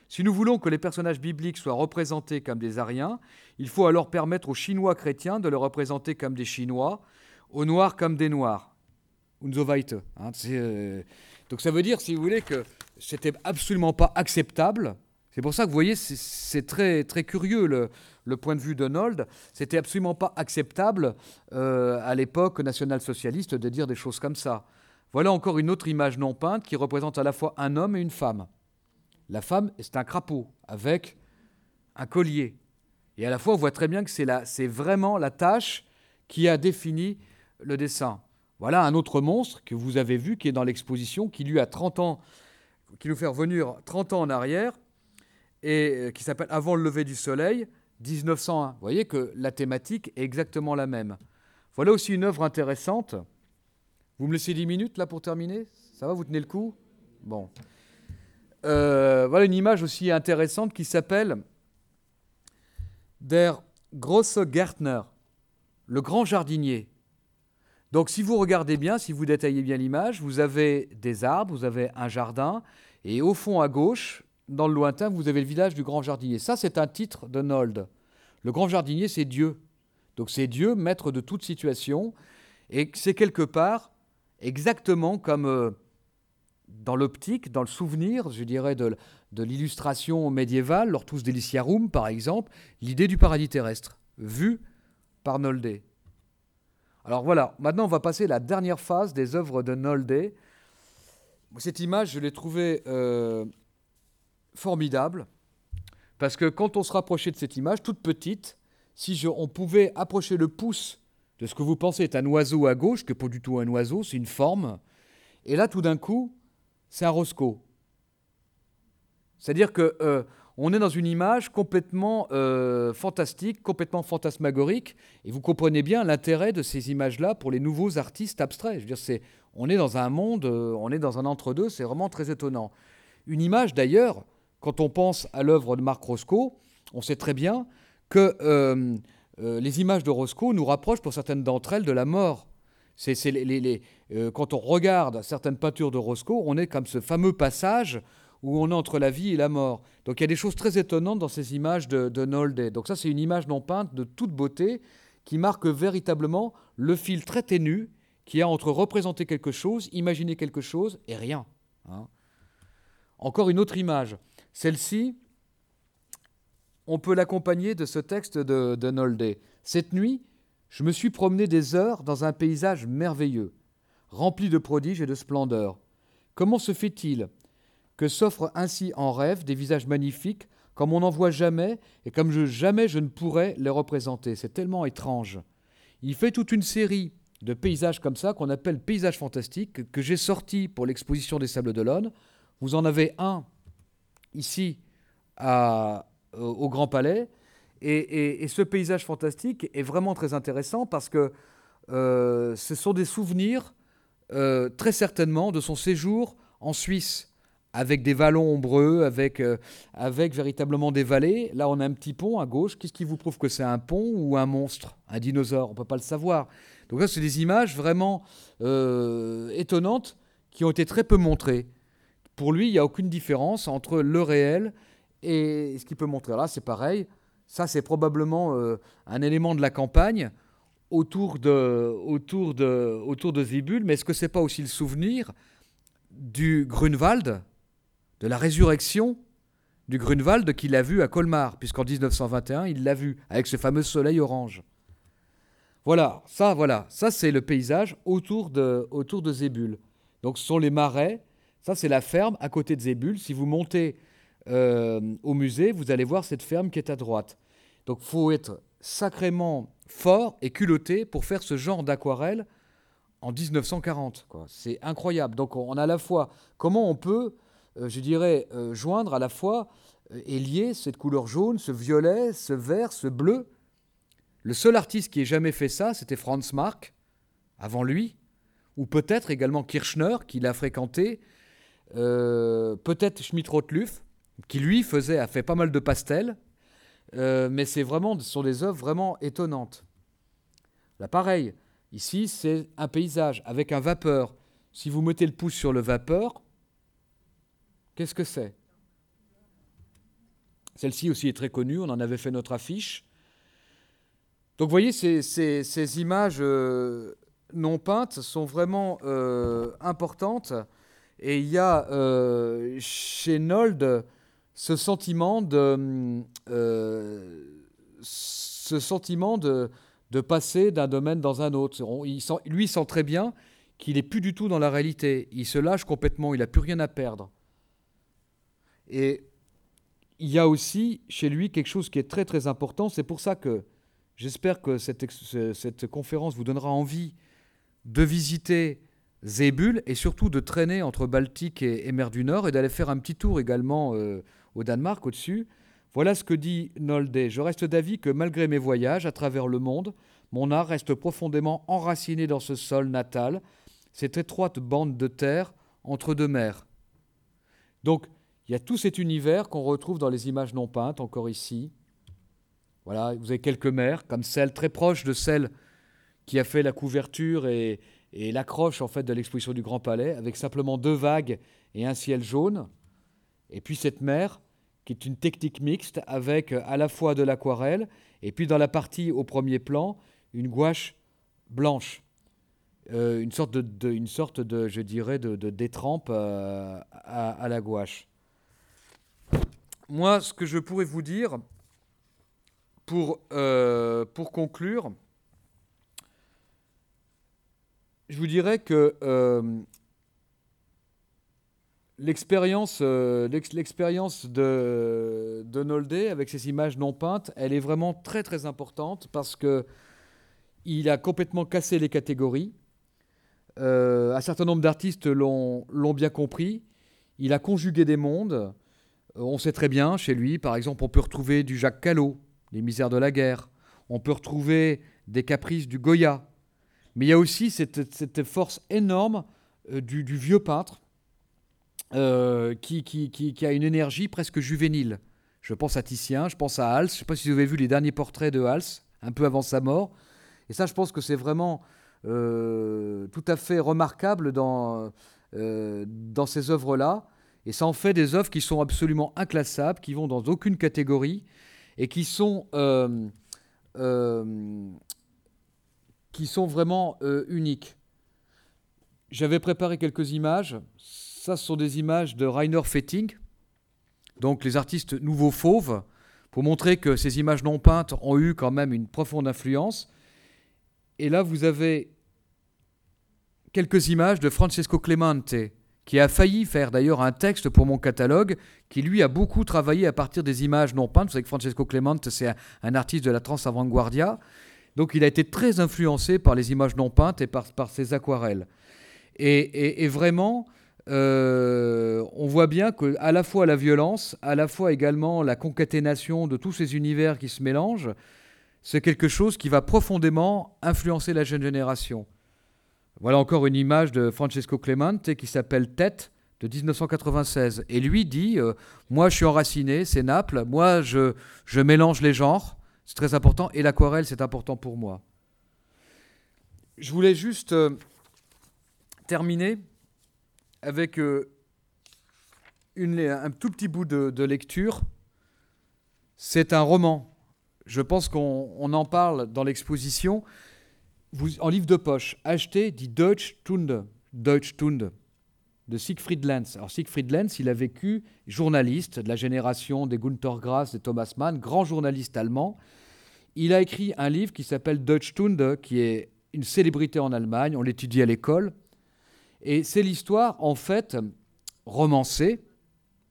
Si nous voulons que les personnages bibliques soient représentés comme des Ariens, il faut alors permettre aux Chinois chrétiens de le représenter comme des Chinois, aux Noirs comme des Noirs. Euh, donc ça veut dire, si vous voulez, que c'était absolument pas acceptable. C'est pour ça que vous voyez, c'est très, très curieux le, point de vue de Nold. C'était absolument pas acceptable euh, à l'époque national-socialiste de dire des choses comme ça. Voilà encore une autre image non peinte qui représente à la fois un homme et une femme. La femme, c'est un crapaud avec un collier. Et à la fois, on voit très bien que c'est vraiment la tâche qui a défini le dessin. Voilà un autre monstre que vous avez vu qui est dans l'exposition, qui lui a 30 ans, qui nous fait revenir 30 ans en arrière, et euh, qui s'appelle Avant le lever du soleil, 1901. Vous voyez que la thématique est exactement la même. Voilà aussi une œuvre intéressante. Vous me laissez 10 minutes là pour terminer? Ça va, vous tenez le coup? Bon. euh, voilà une image aussi intéressante qui s'appelle Der grosse Gärtner, le grand jardinier. Donc si vous regardez bien, si vous détaillez bien l'image, vous avez des arbres, vous avez un jardin, et au fond à gauche, dans le lointain, vous avez le village du grand jardinier. Ça, c'est un titre de Nold. Le grand jardinier, c'est Dieu. Donc c'est Dieu, maître de toute situation, et c'est quelque part exactement comme euh, dans l'optique, dans le souvenir, je dirais, de, l'illustration médiévale, l'Ortus Deliciarum, par exemple, l'idée du paradis terrestre, vue par Nolde. Alors voilà, maintenant on va passer à la dernière phase des œuvres de Nolde. Cette image, je l'ai trouvée euh, formidable, parce que quand on se rapprochait de cette image, toute petite, si on pouvait approcher le pouce de ce que vous pensez est un oiseau à gauche, que pas du tout un oiseau, c'est une forme, et là tout d'un coup, c'est un Roscoe. C'est-à-dire que euh, on est dans une image complètement euh, fantastique, complètement fantasmagorique, et vous comprenez bien l'intérêt de ces images-là pour les nouveaux artistes abstraits. Je veux dire, on est dans un monde, euh, on est dans un entre-deux, c'est vraiment très étonnant. Une image d'ailleurs, quand on pense à l'œuvre de Marc Roscoe, on sait très bien que les images de Roscoe nous rapprochent pour certaines d'entre elles de la mort. C'est, euh, quand on regarde certaines peintures de Roscoe, on est comme ce fameux passage où on est entre la vie et la mort. Donc il y a des choses très étonnantes dans ces images de, de Nolde. Donc ça, c'est une image non peinte de toute beauté qui marque véritablement le fil très ténu qui a entre représenter quelque chose, imaginer quelque chose et rien. Hein. Encore une autre image. Celle-ci, on peut l'accompagner de ce texte de, de Nolde. Cette nuit, je me suis promené des heures dans un paysage merveilleux, rempli de prodiges et de splendeurs. Comment se fait-il que s'offrent ainsi en rêve des visages magnifiques comme on n'en voit jamais et comme je, jamais je ne pourrais les représenter C'est tellement étrange. Il fait toute une série de paysages comme ça qu'on appelle paysages fantastiques que j'ai sortis pour l'exposition des Sables d'Olonne. Vous en avez un ici au Grand Palais et, ce paysage fantastique est vraiment très intéressant parce que euh, ce sont des souvenirs, euh, très certainement, de son séjour en Suisse, avec des vallons ombreux, avec, euh, avec véritablement des vallées. Là, on a un petit pont à gauche. Qu'est-ce qui vous prouve que c'est un pont ou un monstre, un dinosaure? On ne peut pas le savoir. Donc là, c'est des images vraiment étonnantes qui ont été très peu montrées. Pour lui, il n'y a aucune différence entre le réel et ce qu'il peut montrer. Là, c'est pareil. Ça, c'est probablement euh, un élément de la campagne autour de, autour de, autour de Zibul, mais est-ce que ce n'est pas aussi le souvenir du Grunwald, de la résurrection du Grunwald qu'il a vu à Colmar, puisqu'en 1921, il l'a vu avec ce fameux soleil orange. Voilà, ça, voilà, ça c'est le paysage autour de, autour de Zébul. Donc ce sont les marais, ça c'est la ferme à côté de Zébul. Si vous montez euh, au musée, vous allez voir cette ferme qui est à droite. Donc faut être sacrément fort et culotté pour faire ce genre d'aquarelle en 1940. C'est incroyable. Donc on a à la fois comment on peut, je dirais, euh, joindre à la fois et lier cette couleur jaune, ce violet, ce vert, ce bleu. Le seul artiste qui ait jamais fait ça, c'était Franz Marc, avant lui, ou peut-être également Kirchner, qui l'a fréquenté, peut-être Schmidt-Rottluff, qui lui faisait, a fait pas mal de pastels, euh, mais c'est vraiment, ce sont des œuvres vraiment étonnantes. Là, pareil, ici, c'est un paysage avec un vapeur. Si vous mettez le pouce sur le vapeur, qu'est-ce que c'est? Celle-ci aussi est très connue, on en avait fait notre affiche. Donc vous voyez, ces, images euh, non peintes sont vraiment euh, importantes. Et il y a chez Nold ce sentiment de, euh, ce sentiment de, de passer d'un domaine dans un autre. lui, il sent très bien qu'il n'est plus du tout dans la réalité. Il se lâche complètement, il n'a plus rien à perdre. Et il y a aussi chez lui quelque chose qui est très très important. C'est pour ça que j'espère que cette, cette conférence vous donnera envie de visiter Zébul et surtout de traîner entre Baltique et, Mer du Nord et d'aller faire un petit tour également euh, au Danemark au-dessus. Voilà ce que dit Nolde. Je reste d'avis que malgré mes voyages à travers le monde, mon art reste profondément enraciné dans ce sol natal, cette étroite bande de terre entre deux mers. Donc, il y a tout cet univers qu'on retrouve dans les images non peintes, encore ici. Voilà, vous avez quelques mers, comme celle très proche de celle qui a fait la couverture et, l'accroche en fait de l'exposition du Grand Palais, avec simplement deux vagues et un ciel jaune. Et puis cette mer, qui est une technique mixte avec à la fois de l'aquarelle et puis dans la partie au premier plan, une gouache blanche. Euh, une, sorte de, une sorte de, je dirais, de, détrempe euh, à, la gouache. Moi, ce que je pourrais vous dire, pour, euh, pour conclure, je vous dirais que l'expérience l'expérience de, de Nolde avec ses images non peintes, elle est vraiment très très importante parce que il a complètement cassé les catégories. Euh, un certain nombre d'artistes l'ont bien compris. Il a conjugué des mondes. Euh, on sait très bien, chez lui, par exemple, on peut retrouver du Jacques Callot, Les misères de la guerre. On peut retrouver des caprices du Goya. Mais il y a aussi cette, force énorme euh, du, vieux peintre qui, qui, a une énergie presque juvénile. Je pense à Titien, je pense à Hals. Je ne sais pas si vous avez vu les derniers portraits de Hals, un peu avant sa mort. Et ça, je pense que c'est vraiment euh, tout à fait remarquable dans, euh, dans ces œuvres-là. Et ça en fait des œuvres qui sont absolument inclassables, qui vont dans aucune catégorie et qui sont, euh, qui sont vraiment uniques. J'avais préparé quelques images. Ça, ce sont des images de Rainer Fetting, donc les artistes nouveaux fauves, pour montrer que ces images non peintes ont eu quand même une profonde influence. Et là, vous avez quelques images de Francesco Clemente, qui a failli faire d'ailleurs un texte pour mon catalogue, qui lui a beaucoup travaillé à partir des images non peintes. Vous savez que Francesco Clemente, c'est un, artiste de la trans avant-guardia. Donc il a été très influencé par les images non peintes et par, ses aquarelles. Et, vraiment, euh, on voit bien que à la fois la violence, à la fois également la concaténation de tous ces univers qui se mélangent, c'est quelque chose qui va profondément influencer la jeune génération. Voilà encore une image de Francesco Clemente qui s'appelle Tête de 1996. Et lui dit euh, Moi, je suis enraciné, c'est Naples. Moi, je, mélange les genres. C'est très important. Et l'aquarelle, c'est important pour moi. Je voulais juste euh, terminer avec euh, un tout petit bout de lecture. C'est un roman. Je pense qu'on en parle dans l'exposition en livre de poche, achetez Die Deutsche Tunde, Deutsche Tunde de Siegfried Lenz. Alors Siegfried Lenz, il a vécu journaliste de la génération des Gunther Grass, et Thomas Mann, grand journaliste allemand. Il a écrit un livre qui s'appelle Deutsche Tunde, qui est une célébrité en Allemagne, on l'étudie à l'école. Et c'est l'histoire, en fait, romancée.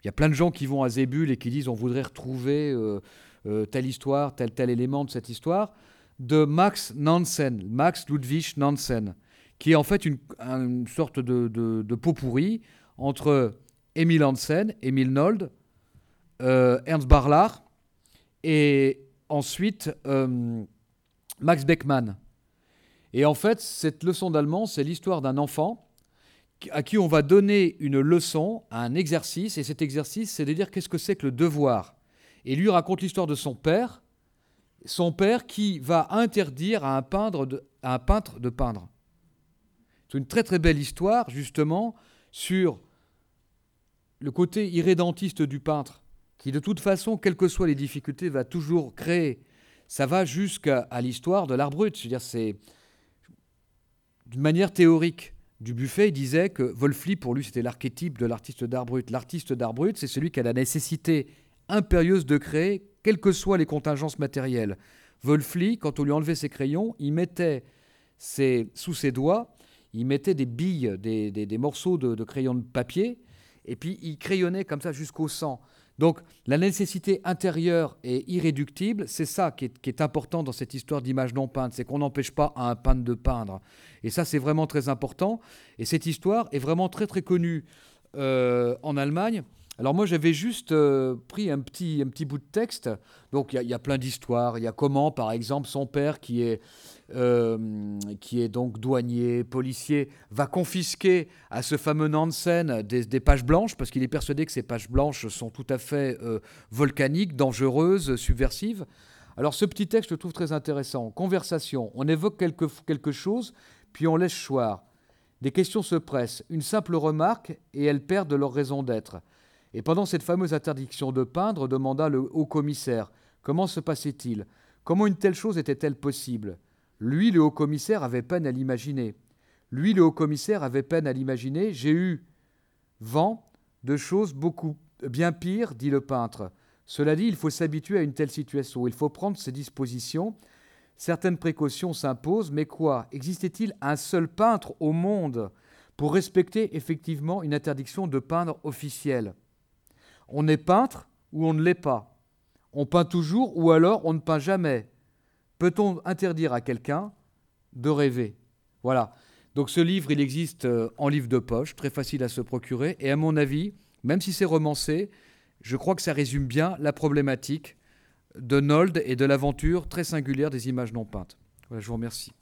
Il y a plein de gens qui vont à Zébul et qui disent on voudrait retrouver euh, euh, telle histoire, tel, tel élément de cette histoire de Max Nansen, Max Ludwig Nansen, qui est en fait une, sorte de, pot pourri entre Emil Hansen, Emil Nold, euh, Ernst Barlach et ensuite euh, Max Beckmann. Et en fait, cette leçon d'allemand, c'est l'histoire d'un enfant à qui on va donner une leçon, un exercice, et cet exercice, c'est de dire qu'est-ce que c'est que le devoir. Et lui raconte l'histoire de son père, son père qui va interdire à un, peintre de, peindre. C'est une très très belle histoire justement sur le côté irrédentiste du peintre, qui de toute façon, quelles que soient les difficultés, va toujours créer. Ça va jusqu'à l'histoire de l'art brut. C'est-à-dire, c'est d'une manière théorique. Dubuffet disait que Wolfli, pour lui, c'était l'archétype de l'artiste d'art brut. L'artiste d'art brut, c'est celui qui a la nécessité impérieuse de créer quelles que soient les contingences matérielles. Wolfli, quand on lui enlevait ses crayons, il mettait sous ses doigts, il mettait des billes, des, morceaux de, de, crayon de papier, et puis il crayonnait comme ça jusqu'au sang. Donc la nécessité intérieure et irréductible, c'est ça qui est, important dans cette histoire d'image non peinte, c'est qu'on n'empêche pas à un peintre de peindre. Et ça, c'est vraiment très important. Et cette histoire est vraiment très très connue euh, en Allemagne. Alors moi j'avais juste euh, pris un petit, un petit bout de texte. Donc il y, a plein d'histoires. Il y a comment par exemple son père qui est, euh, qui est donc douanier, policier, va confisquer à ce fameux Nansen des, des pages blanches parce qu'il est persuadé que ces pages blanches sont tout à fait euh, volcaniques, dangereuses, subversives. Alors ce petit texte je le trouve très intéressant. Conversation, on évoque quelque, quelque chose puis on laisse choir. Des questions se pressent, une simple remarque et elles perdent leur raison d'être. Et pendant cette fameuse interdiction de peindre, demanda le haut commissaire Comment se passait-il? Comment une telle chose était-elle possible? Lui, le haut commissaire, avait peine à l'imaginer. Lui, le haut commissaire, avait peine à l'imaginer. J'ai eu vent de choses beaucoup bien pires, dit le peintre. Cela dit, il faut s'habituer à une telle situation. Il faut prendre ses dispositions. Certaines précautions s'imposent, mais quoi? Existait-il un seul peintre au monde pour respecter effectivement une interdiction de peindre officielle? On est peintre ou on ne l'est pas. On peint toujours ou alors on ne peint jamais. Peut-on interdire à quelqu'un de rêver? Voilà. Donc ce livre, il existe euh, en livre de poche, très facile à se procurer. Et à mon avis, même si c'est romancé, je crois que ça résume bien la problématique de Nold et de l'aventure très singulière des images non peintes. Je vous remercie.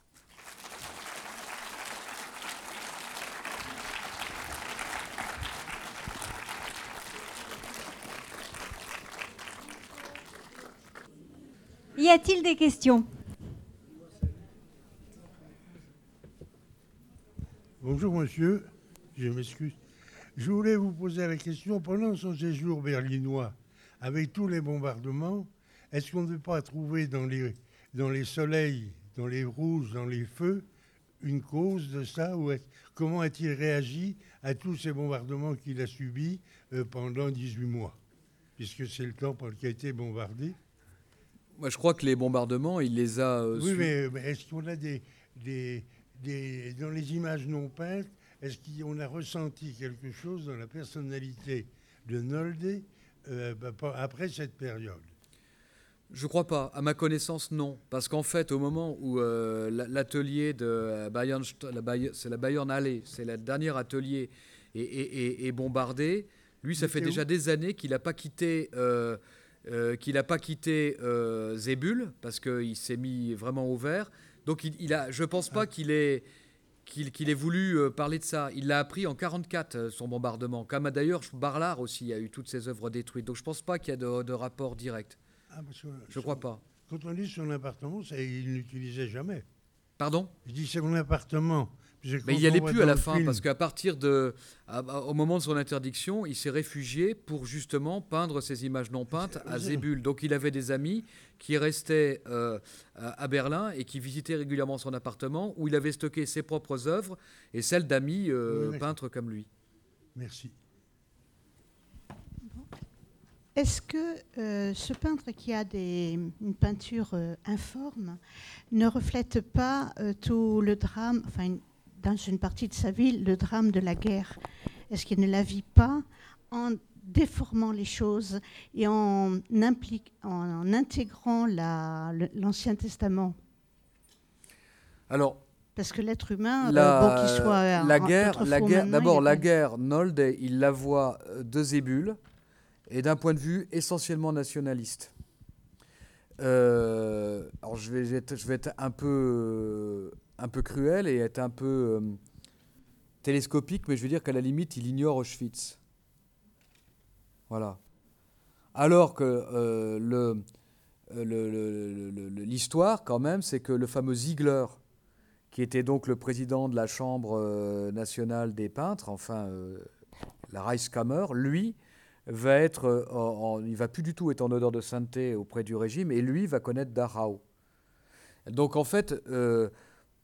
Y a-t-il des questions? Bonjour monsieur, je m'excuse. Je voulais vous poser la question, pendant son séjour berlinois, avec tous les bombardements, est-ce qu'on ne peut pas trouver dans les, dans les soleils, dans les rouges, dans les feux, une cause de ça ou Comment a-t-il réagi à tous ces bombardements qu'il a subis euh, pendant 18 mois? Puisque c'est le temps qu'il a été bombardé. Moi, je crois que les bombardements, il les a. Euh, oui, mais, est-ce qu'on a des, des, des, Dans les images non peintes, est-ce qu'on a ressenti quelque chose dans la personnalité de Nolde euh, bah, après cette période? Je crois pas. À ma connaissance, non. Parce qu'en fait, au moment où euh, l'atelier de Bayern, c'est la Bayern Alley, c'est le dernier atelier, est, bombardé, lui, ça fait déjà des années qu'il n'a pas quitté euh, qu'il n'a pas quitté euh, Zébul parce qu'il s'est mis vraiment au vert. Donc il, a, je ne pense pas qu'il ait, qu'il ait voulu euh, parler de ça. Il l'a appris en 44, son bombardement. Comme d'ailleurs Barlard aussi a eu toutes ses œuvres détruites. Donc je ne pense pas qu'il y a de, rapport direct. Ah, je ne crois pas. Quand on dit son appartement, il n'utilisait jamais. Pardon? Je dis son appartement. Mais il n'y allait plus à la fin, parce qu'à partir de. au moment de son interdiction, il s'est réfugié pour justement peindre ses images non peintes à Zébul. Donc il avait des amis qui restaient euh, à Berlin et qui visitaient régulièrement son appartement, où il avait stocké ses propres œuvres et celles d'amis euh, peintres comme lui. Merci. Est-ce que euh, ce peintre qui a des, une peinture informe ne reflète pas tout le drame, enfin dans une partie de sa vie le drame de la guerre Est-ce qu'il ne la vit pas en déformant les choses et en, en intégrant l'Ancien Testament? Alors, parce que l'être humain, la, euh, qu'il soit la guerre, la guerre, d'abord la guerre, Nolde, il la voit euh, de Zébul et d'un point de vue essentiellement nationaliste. Euh, alors je vais, je vais être un peu un peu cruel et être un peu euh, télescopique, mais je veux dire qu'à la limite, il ignore Auschwitz. Voilà. Alors que euh, euh, l'histoire, quand même, c'est que le fameux Ziegler, qui était donc le président de la Chambre nationale des peintres, enfin la Reichskammer, lui, va être, il va plus du tout être en odeur de sainteté auprès du régime, et lui va connaître Dachau. Donc en fait,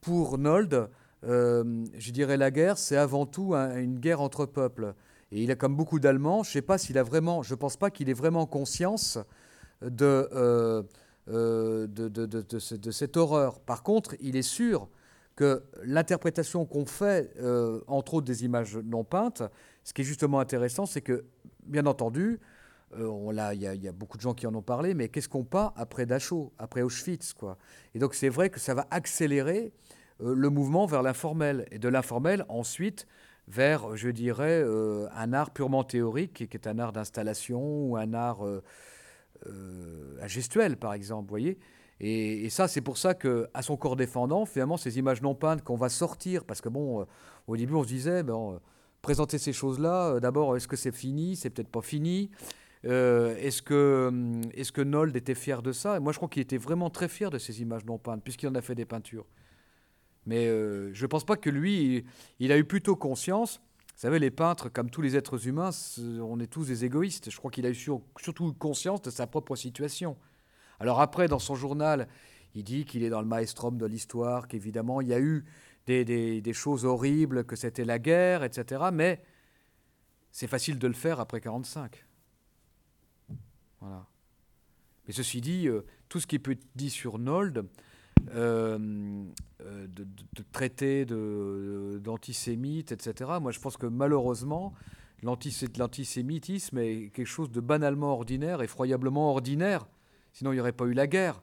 pour Nold, euh, je dirais la guerre, c'est avant tout une guerre entre peuples. Et il a comme beaucoup d'Allemands, je ne sais pas s'il a vraiment, je pense pas qu'il ait vraiment conscience de, euh, euh, de, cette horreur. Par contre, il est sûr que l'interprétation qu'on fait, entre autres des images non peintes, ce qui est justement intéressant, c'est que, bien entendu, il y, a beaucoup de gens qui en ont parlé, mais qu'est-ce qu'on pas après Dachau, après Auschwitz quoi? Et donc c'est vrai que ça va accélérer le mouvement vers l'informel. Et de l'informel, ensuite, vers, je dirais, un art purement théorique, qui est un art d'installation ou un art gestuel, par exemple, voyez et, ça, c'est pour ça que, à son corps défendant, finalement, ces images non peintes qu'on va sortir, parce que bon, au début, on se disait, bon, présenter ces choses-là, d'abord, est-ce que c'est fini? C'est peut-être pas fini. Euh, est-ce que, hum, est que Nold était fier de ça? Et moi, je crois qu'il était vraiment très fier de ces images non peintes, puisqu'il en a fait des peintures. Mais euh, je ne pense pas que lui, il, a eu plutôt conscience. Vous savez, les peintres, comme tous les êtres humains, on est tous des égoïstes. Je crois qu'il a eu surtout conscience de sa propre situation. Alors après, dans son journal, il dit qu'il est dans le maestrum de l'histoire, qu'évidemment, il y a eu des, choses horribles, que c'était la guerre, etc. Mais c'est facile de le faire après 1945. Voilà. Mais ceci dit, euh, tout ce qui peut être dit sur Nold, euh, euh, de, traiter d'antisémite, etc., moi je pense que malheureusement, l'antisémitisme est quelque chose de banalement ordinaire, effroyablement ordinaire. Sinon, il n'y aurait pas eu la guerre.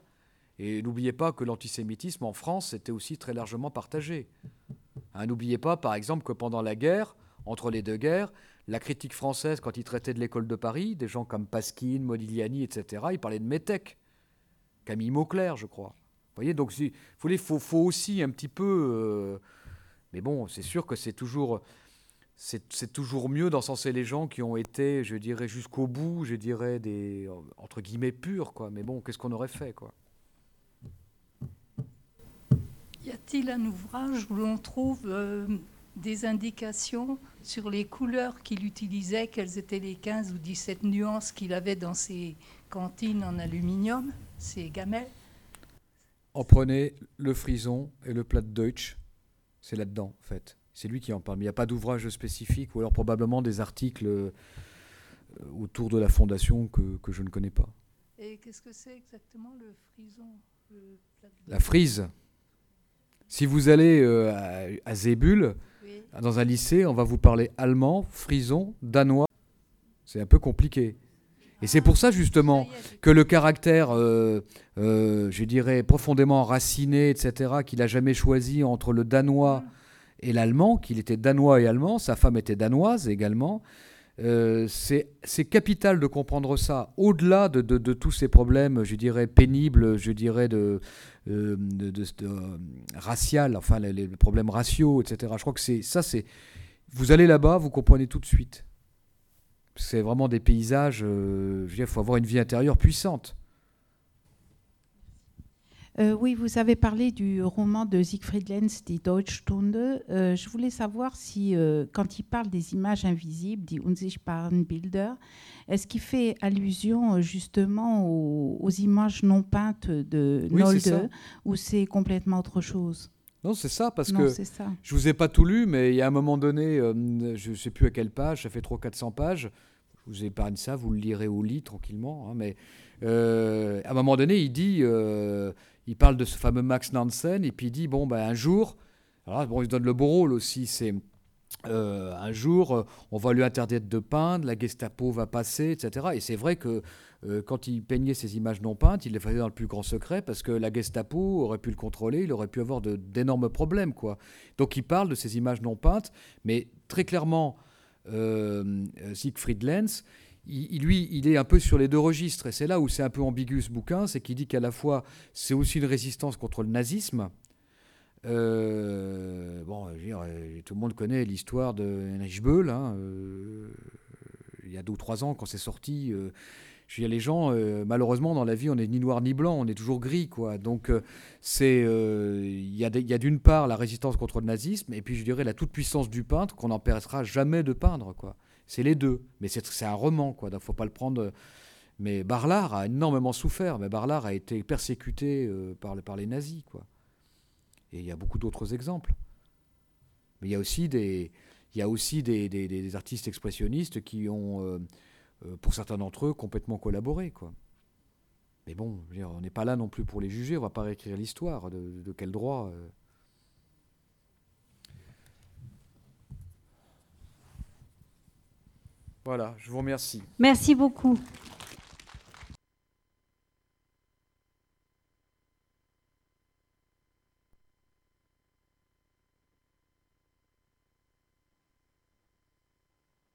Et n'oubliez pas que l'antisémitisme en France était aussi très largement partagé. Hein, n'oubliez pas, par exemple, que pendant la guerre, entre les deux guerres, la critique française, quand il traitait de l'école de Paris, des gens comme Pasquine, Modigliani, etc., il parlait de Métèque, Camille Mauclerc, je crois. Voyez, donc il faut, faut, aussi un petit peu... Euh, mais bon, c'est sûr que c'est toujours... C'est toujours mieux d'encenser les gens qui ont été, je dirais, jusqu'au bout, je dirais, des, entre guillemets, purs, quoi. Mais bon, qu'est-ce qu'on aurait fait, quoi? Y a-t-il un ouvrage où l'on trouve euh, des indications sur les couleurs qu'il utilisait, quelles étaient les 15 ou 17 nuances qu'il avait dans ses cantines en aluminium, ses gamelles? En prenez le frison et le plat de Deutsch, c'est là-dedans en fait. C'est lui qui en parle. Mais il n'y a pas d'ouvrage spécifique ou alors probablement des articles euh, autour de la fondation que, que je ne connais pas. Et qu'est-ce que c'est exactement le frison La frise. Si vous allez euh, à, à Zébul, dans un lycée, on va vous parler allemand, frison, danois. C'est un peu compliqué. Et c'est pour ça justement que le caractère, euh, euh, je dirais, profondément raciné, etc., qu'il n'a jamais choisi entre le danois et l'allemand, qu'il était danois et allemand, sa femme était danoise également, euh, c'est capital de comprendre ça, au-delà de, tous ces problèmes, je dirais, pénibles, je dirais, de, de, racial, enfin les, problèmes raciaux, etc. Je crois que c'est ça, c'est vous allez là-bas, vous comprenez tout de suite. C'est vraiment des paysages. il faut avoir une vie intérieure puissante. Euh, oui, vous avez parlé du roman de Siegfried Lenz, Die Deutschstunde. Euh, je voulais savoir si, euh, quand il parle des images invisibles, die unsichtbaren Bilder, est-ce qu'il fait allusion justement aux, images non peintes de oui, Nolde ou c'est complètement autre chose? Non, c'est ça, parce que ça. je vous ai pas tout lu, mais il y a un moment donné, je ne sais plus à quelle page, ça fait 300-400 pages, je vous épargne ça, vous le lirez au lit tranquillement, hein, mais à un moment donné, il dit il parle de ce fameux Max Nansen, et puis il dit, bon, ben, un jour, alors bon, il donne le beau rôle aussi, c'est euh, un jour, euh, on va lui interdire de peindre, la Gestapo va passer, etc. Et c'est vrai que euh, quand il peignait ces images non peintes, il les faisait dans le plus grand secret parce que la Gestapo aurait pu le contrôler, il aurait pu avoir d'énormes problèmes. Quoi. Donc il parle de ces images non peintes, mais très clairement, Siegfried Lenz, il, lui, il est un peu sur les deux registres. Et c'est là où c'est un peu ambigu ce bouquin, c'est qu'il dit qu'à la fois, c'est aussi une résistance contre le nazisme. Euh, bon, euh, tout le monde connaît l'histoire de Heinrich Böll. Hein, euh, il y a deux ou trois ans, quand c'est sorti, je veux les gens, malheureusement, dans la vie, on n'est ni noir ni blanc, on est toujours gris, quoi. Donc, c'est, il y a, d'une part la résistance contre le nazisme, et puis je dirais la toute puissance du peintre qu'on n'empêchera jamais de peindre, quoi. C'est les deux. Mais c'est un roman, quoi. Donc, faut pas le prendre. Mais Barlard a énormément souffert. Mais Barlard a été persécuté euh, par, par les nazis, quoi. Et il y a beaucoup d'autres exemples. Mais il y a aussi des, il y a aussi des, des, artistes expressionnistes qui ont, euh, euh, pour certains d'entre eux, complètement collaboré, quoi. Mais bon, on n'est pas là non plus pour les juger. On va pas réécrire l'histoire. De, de, quel droit Voilà, je vous remercie. Merci beaucoup.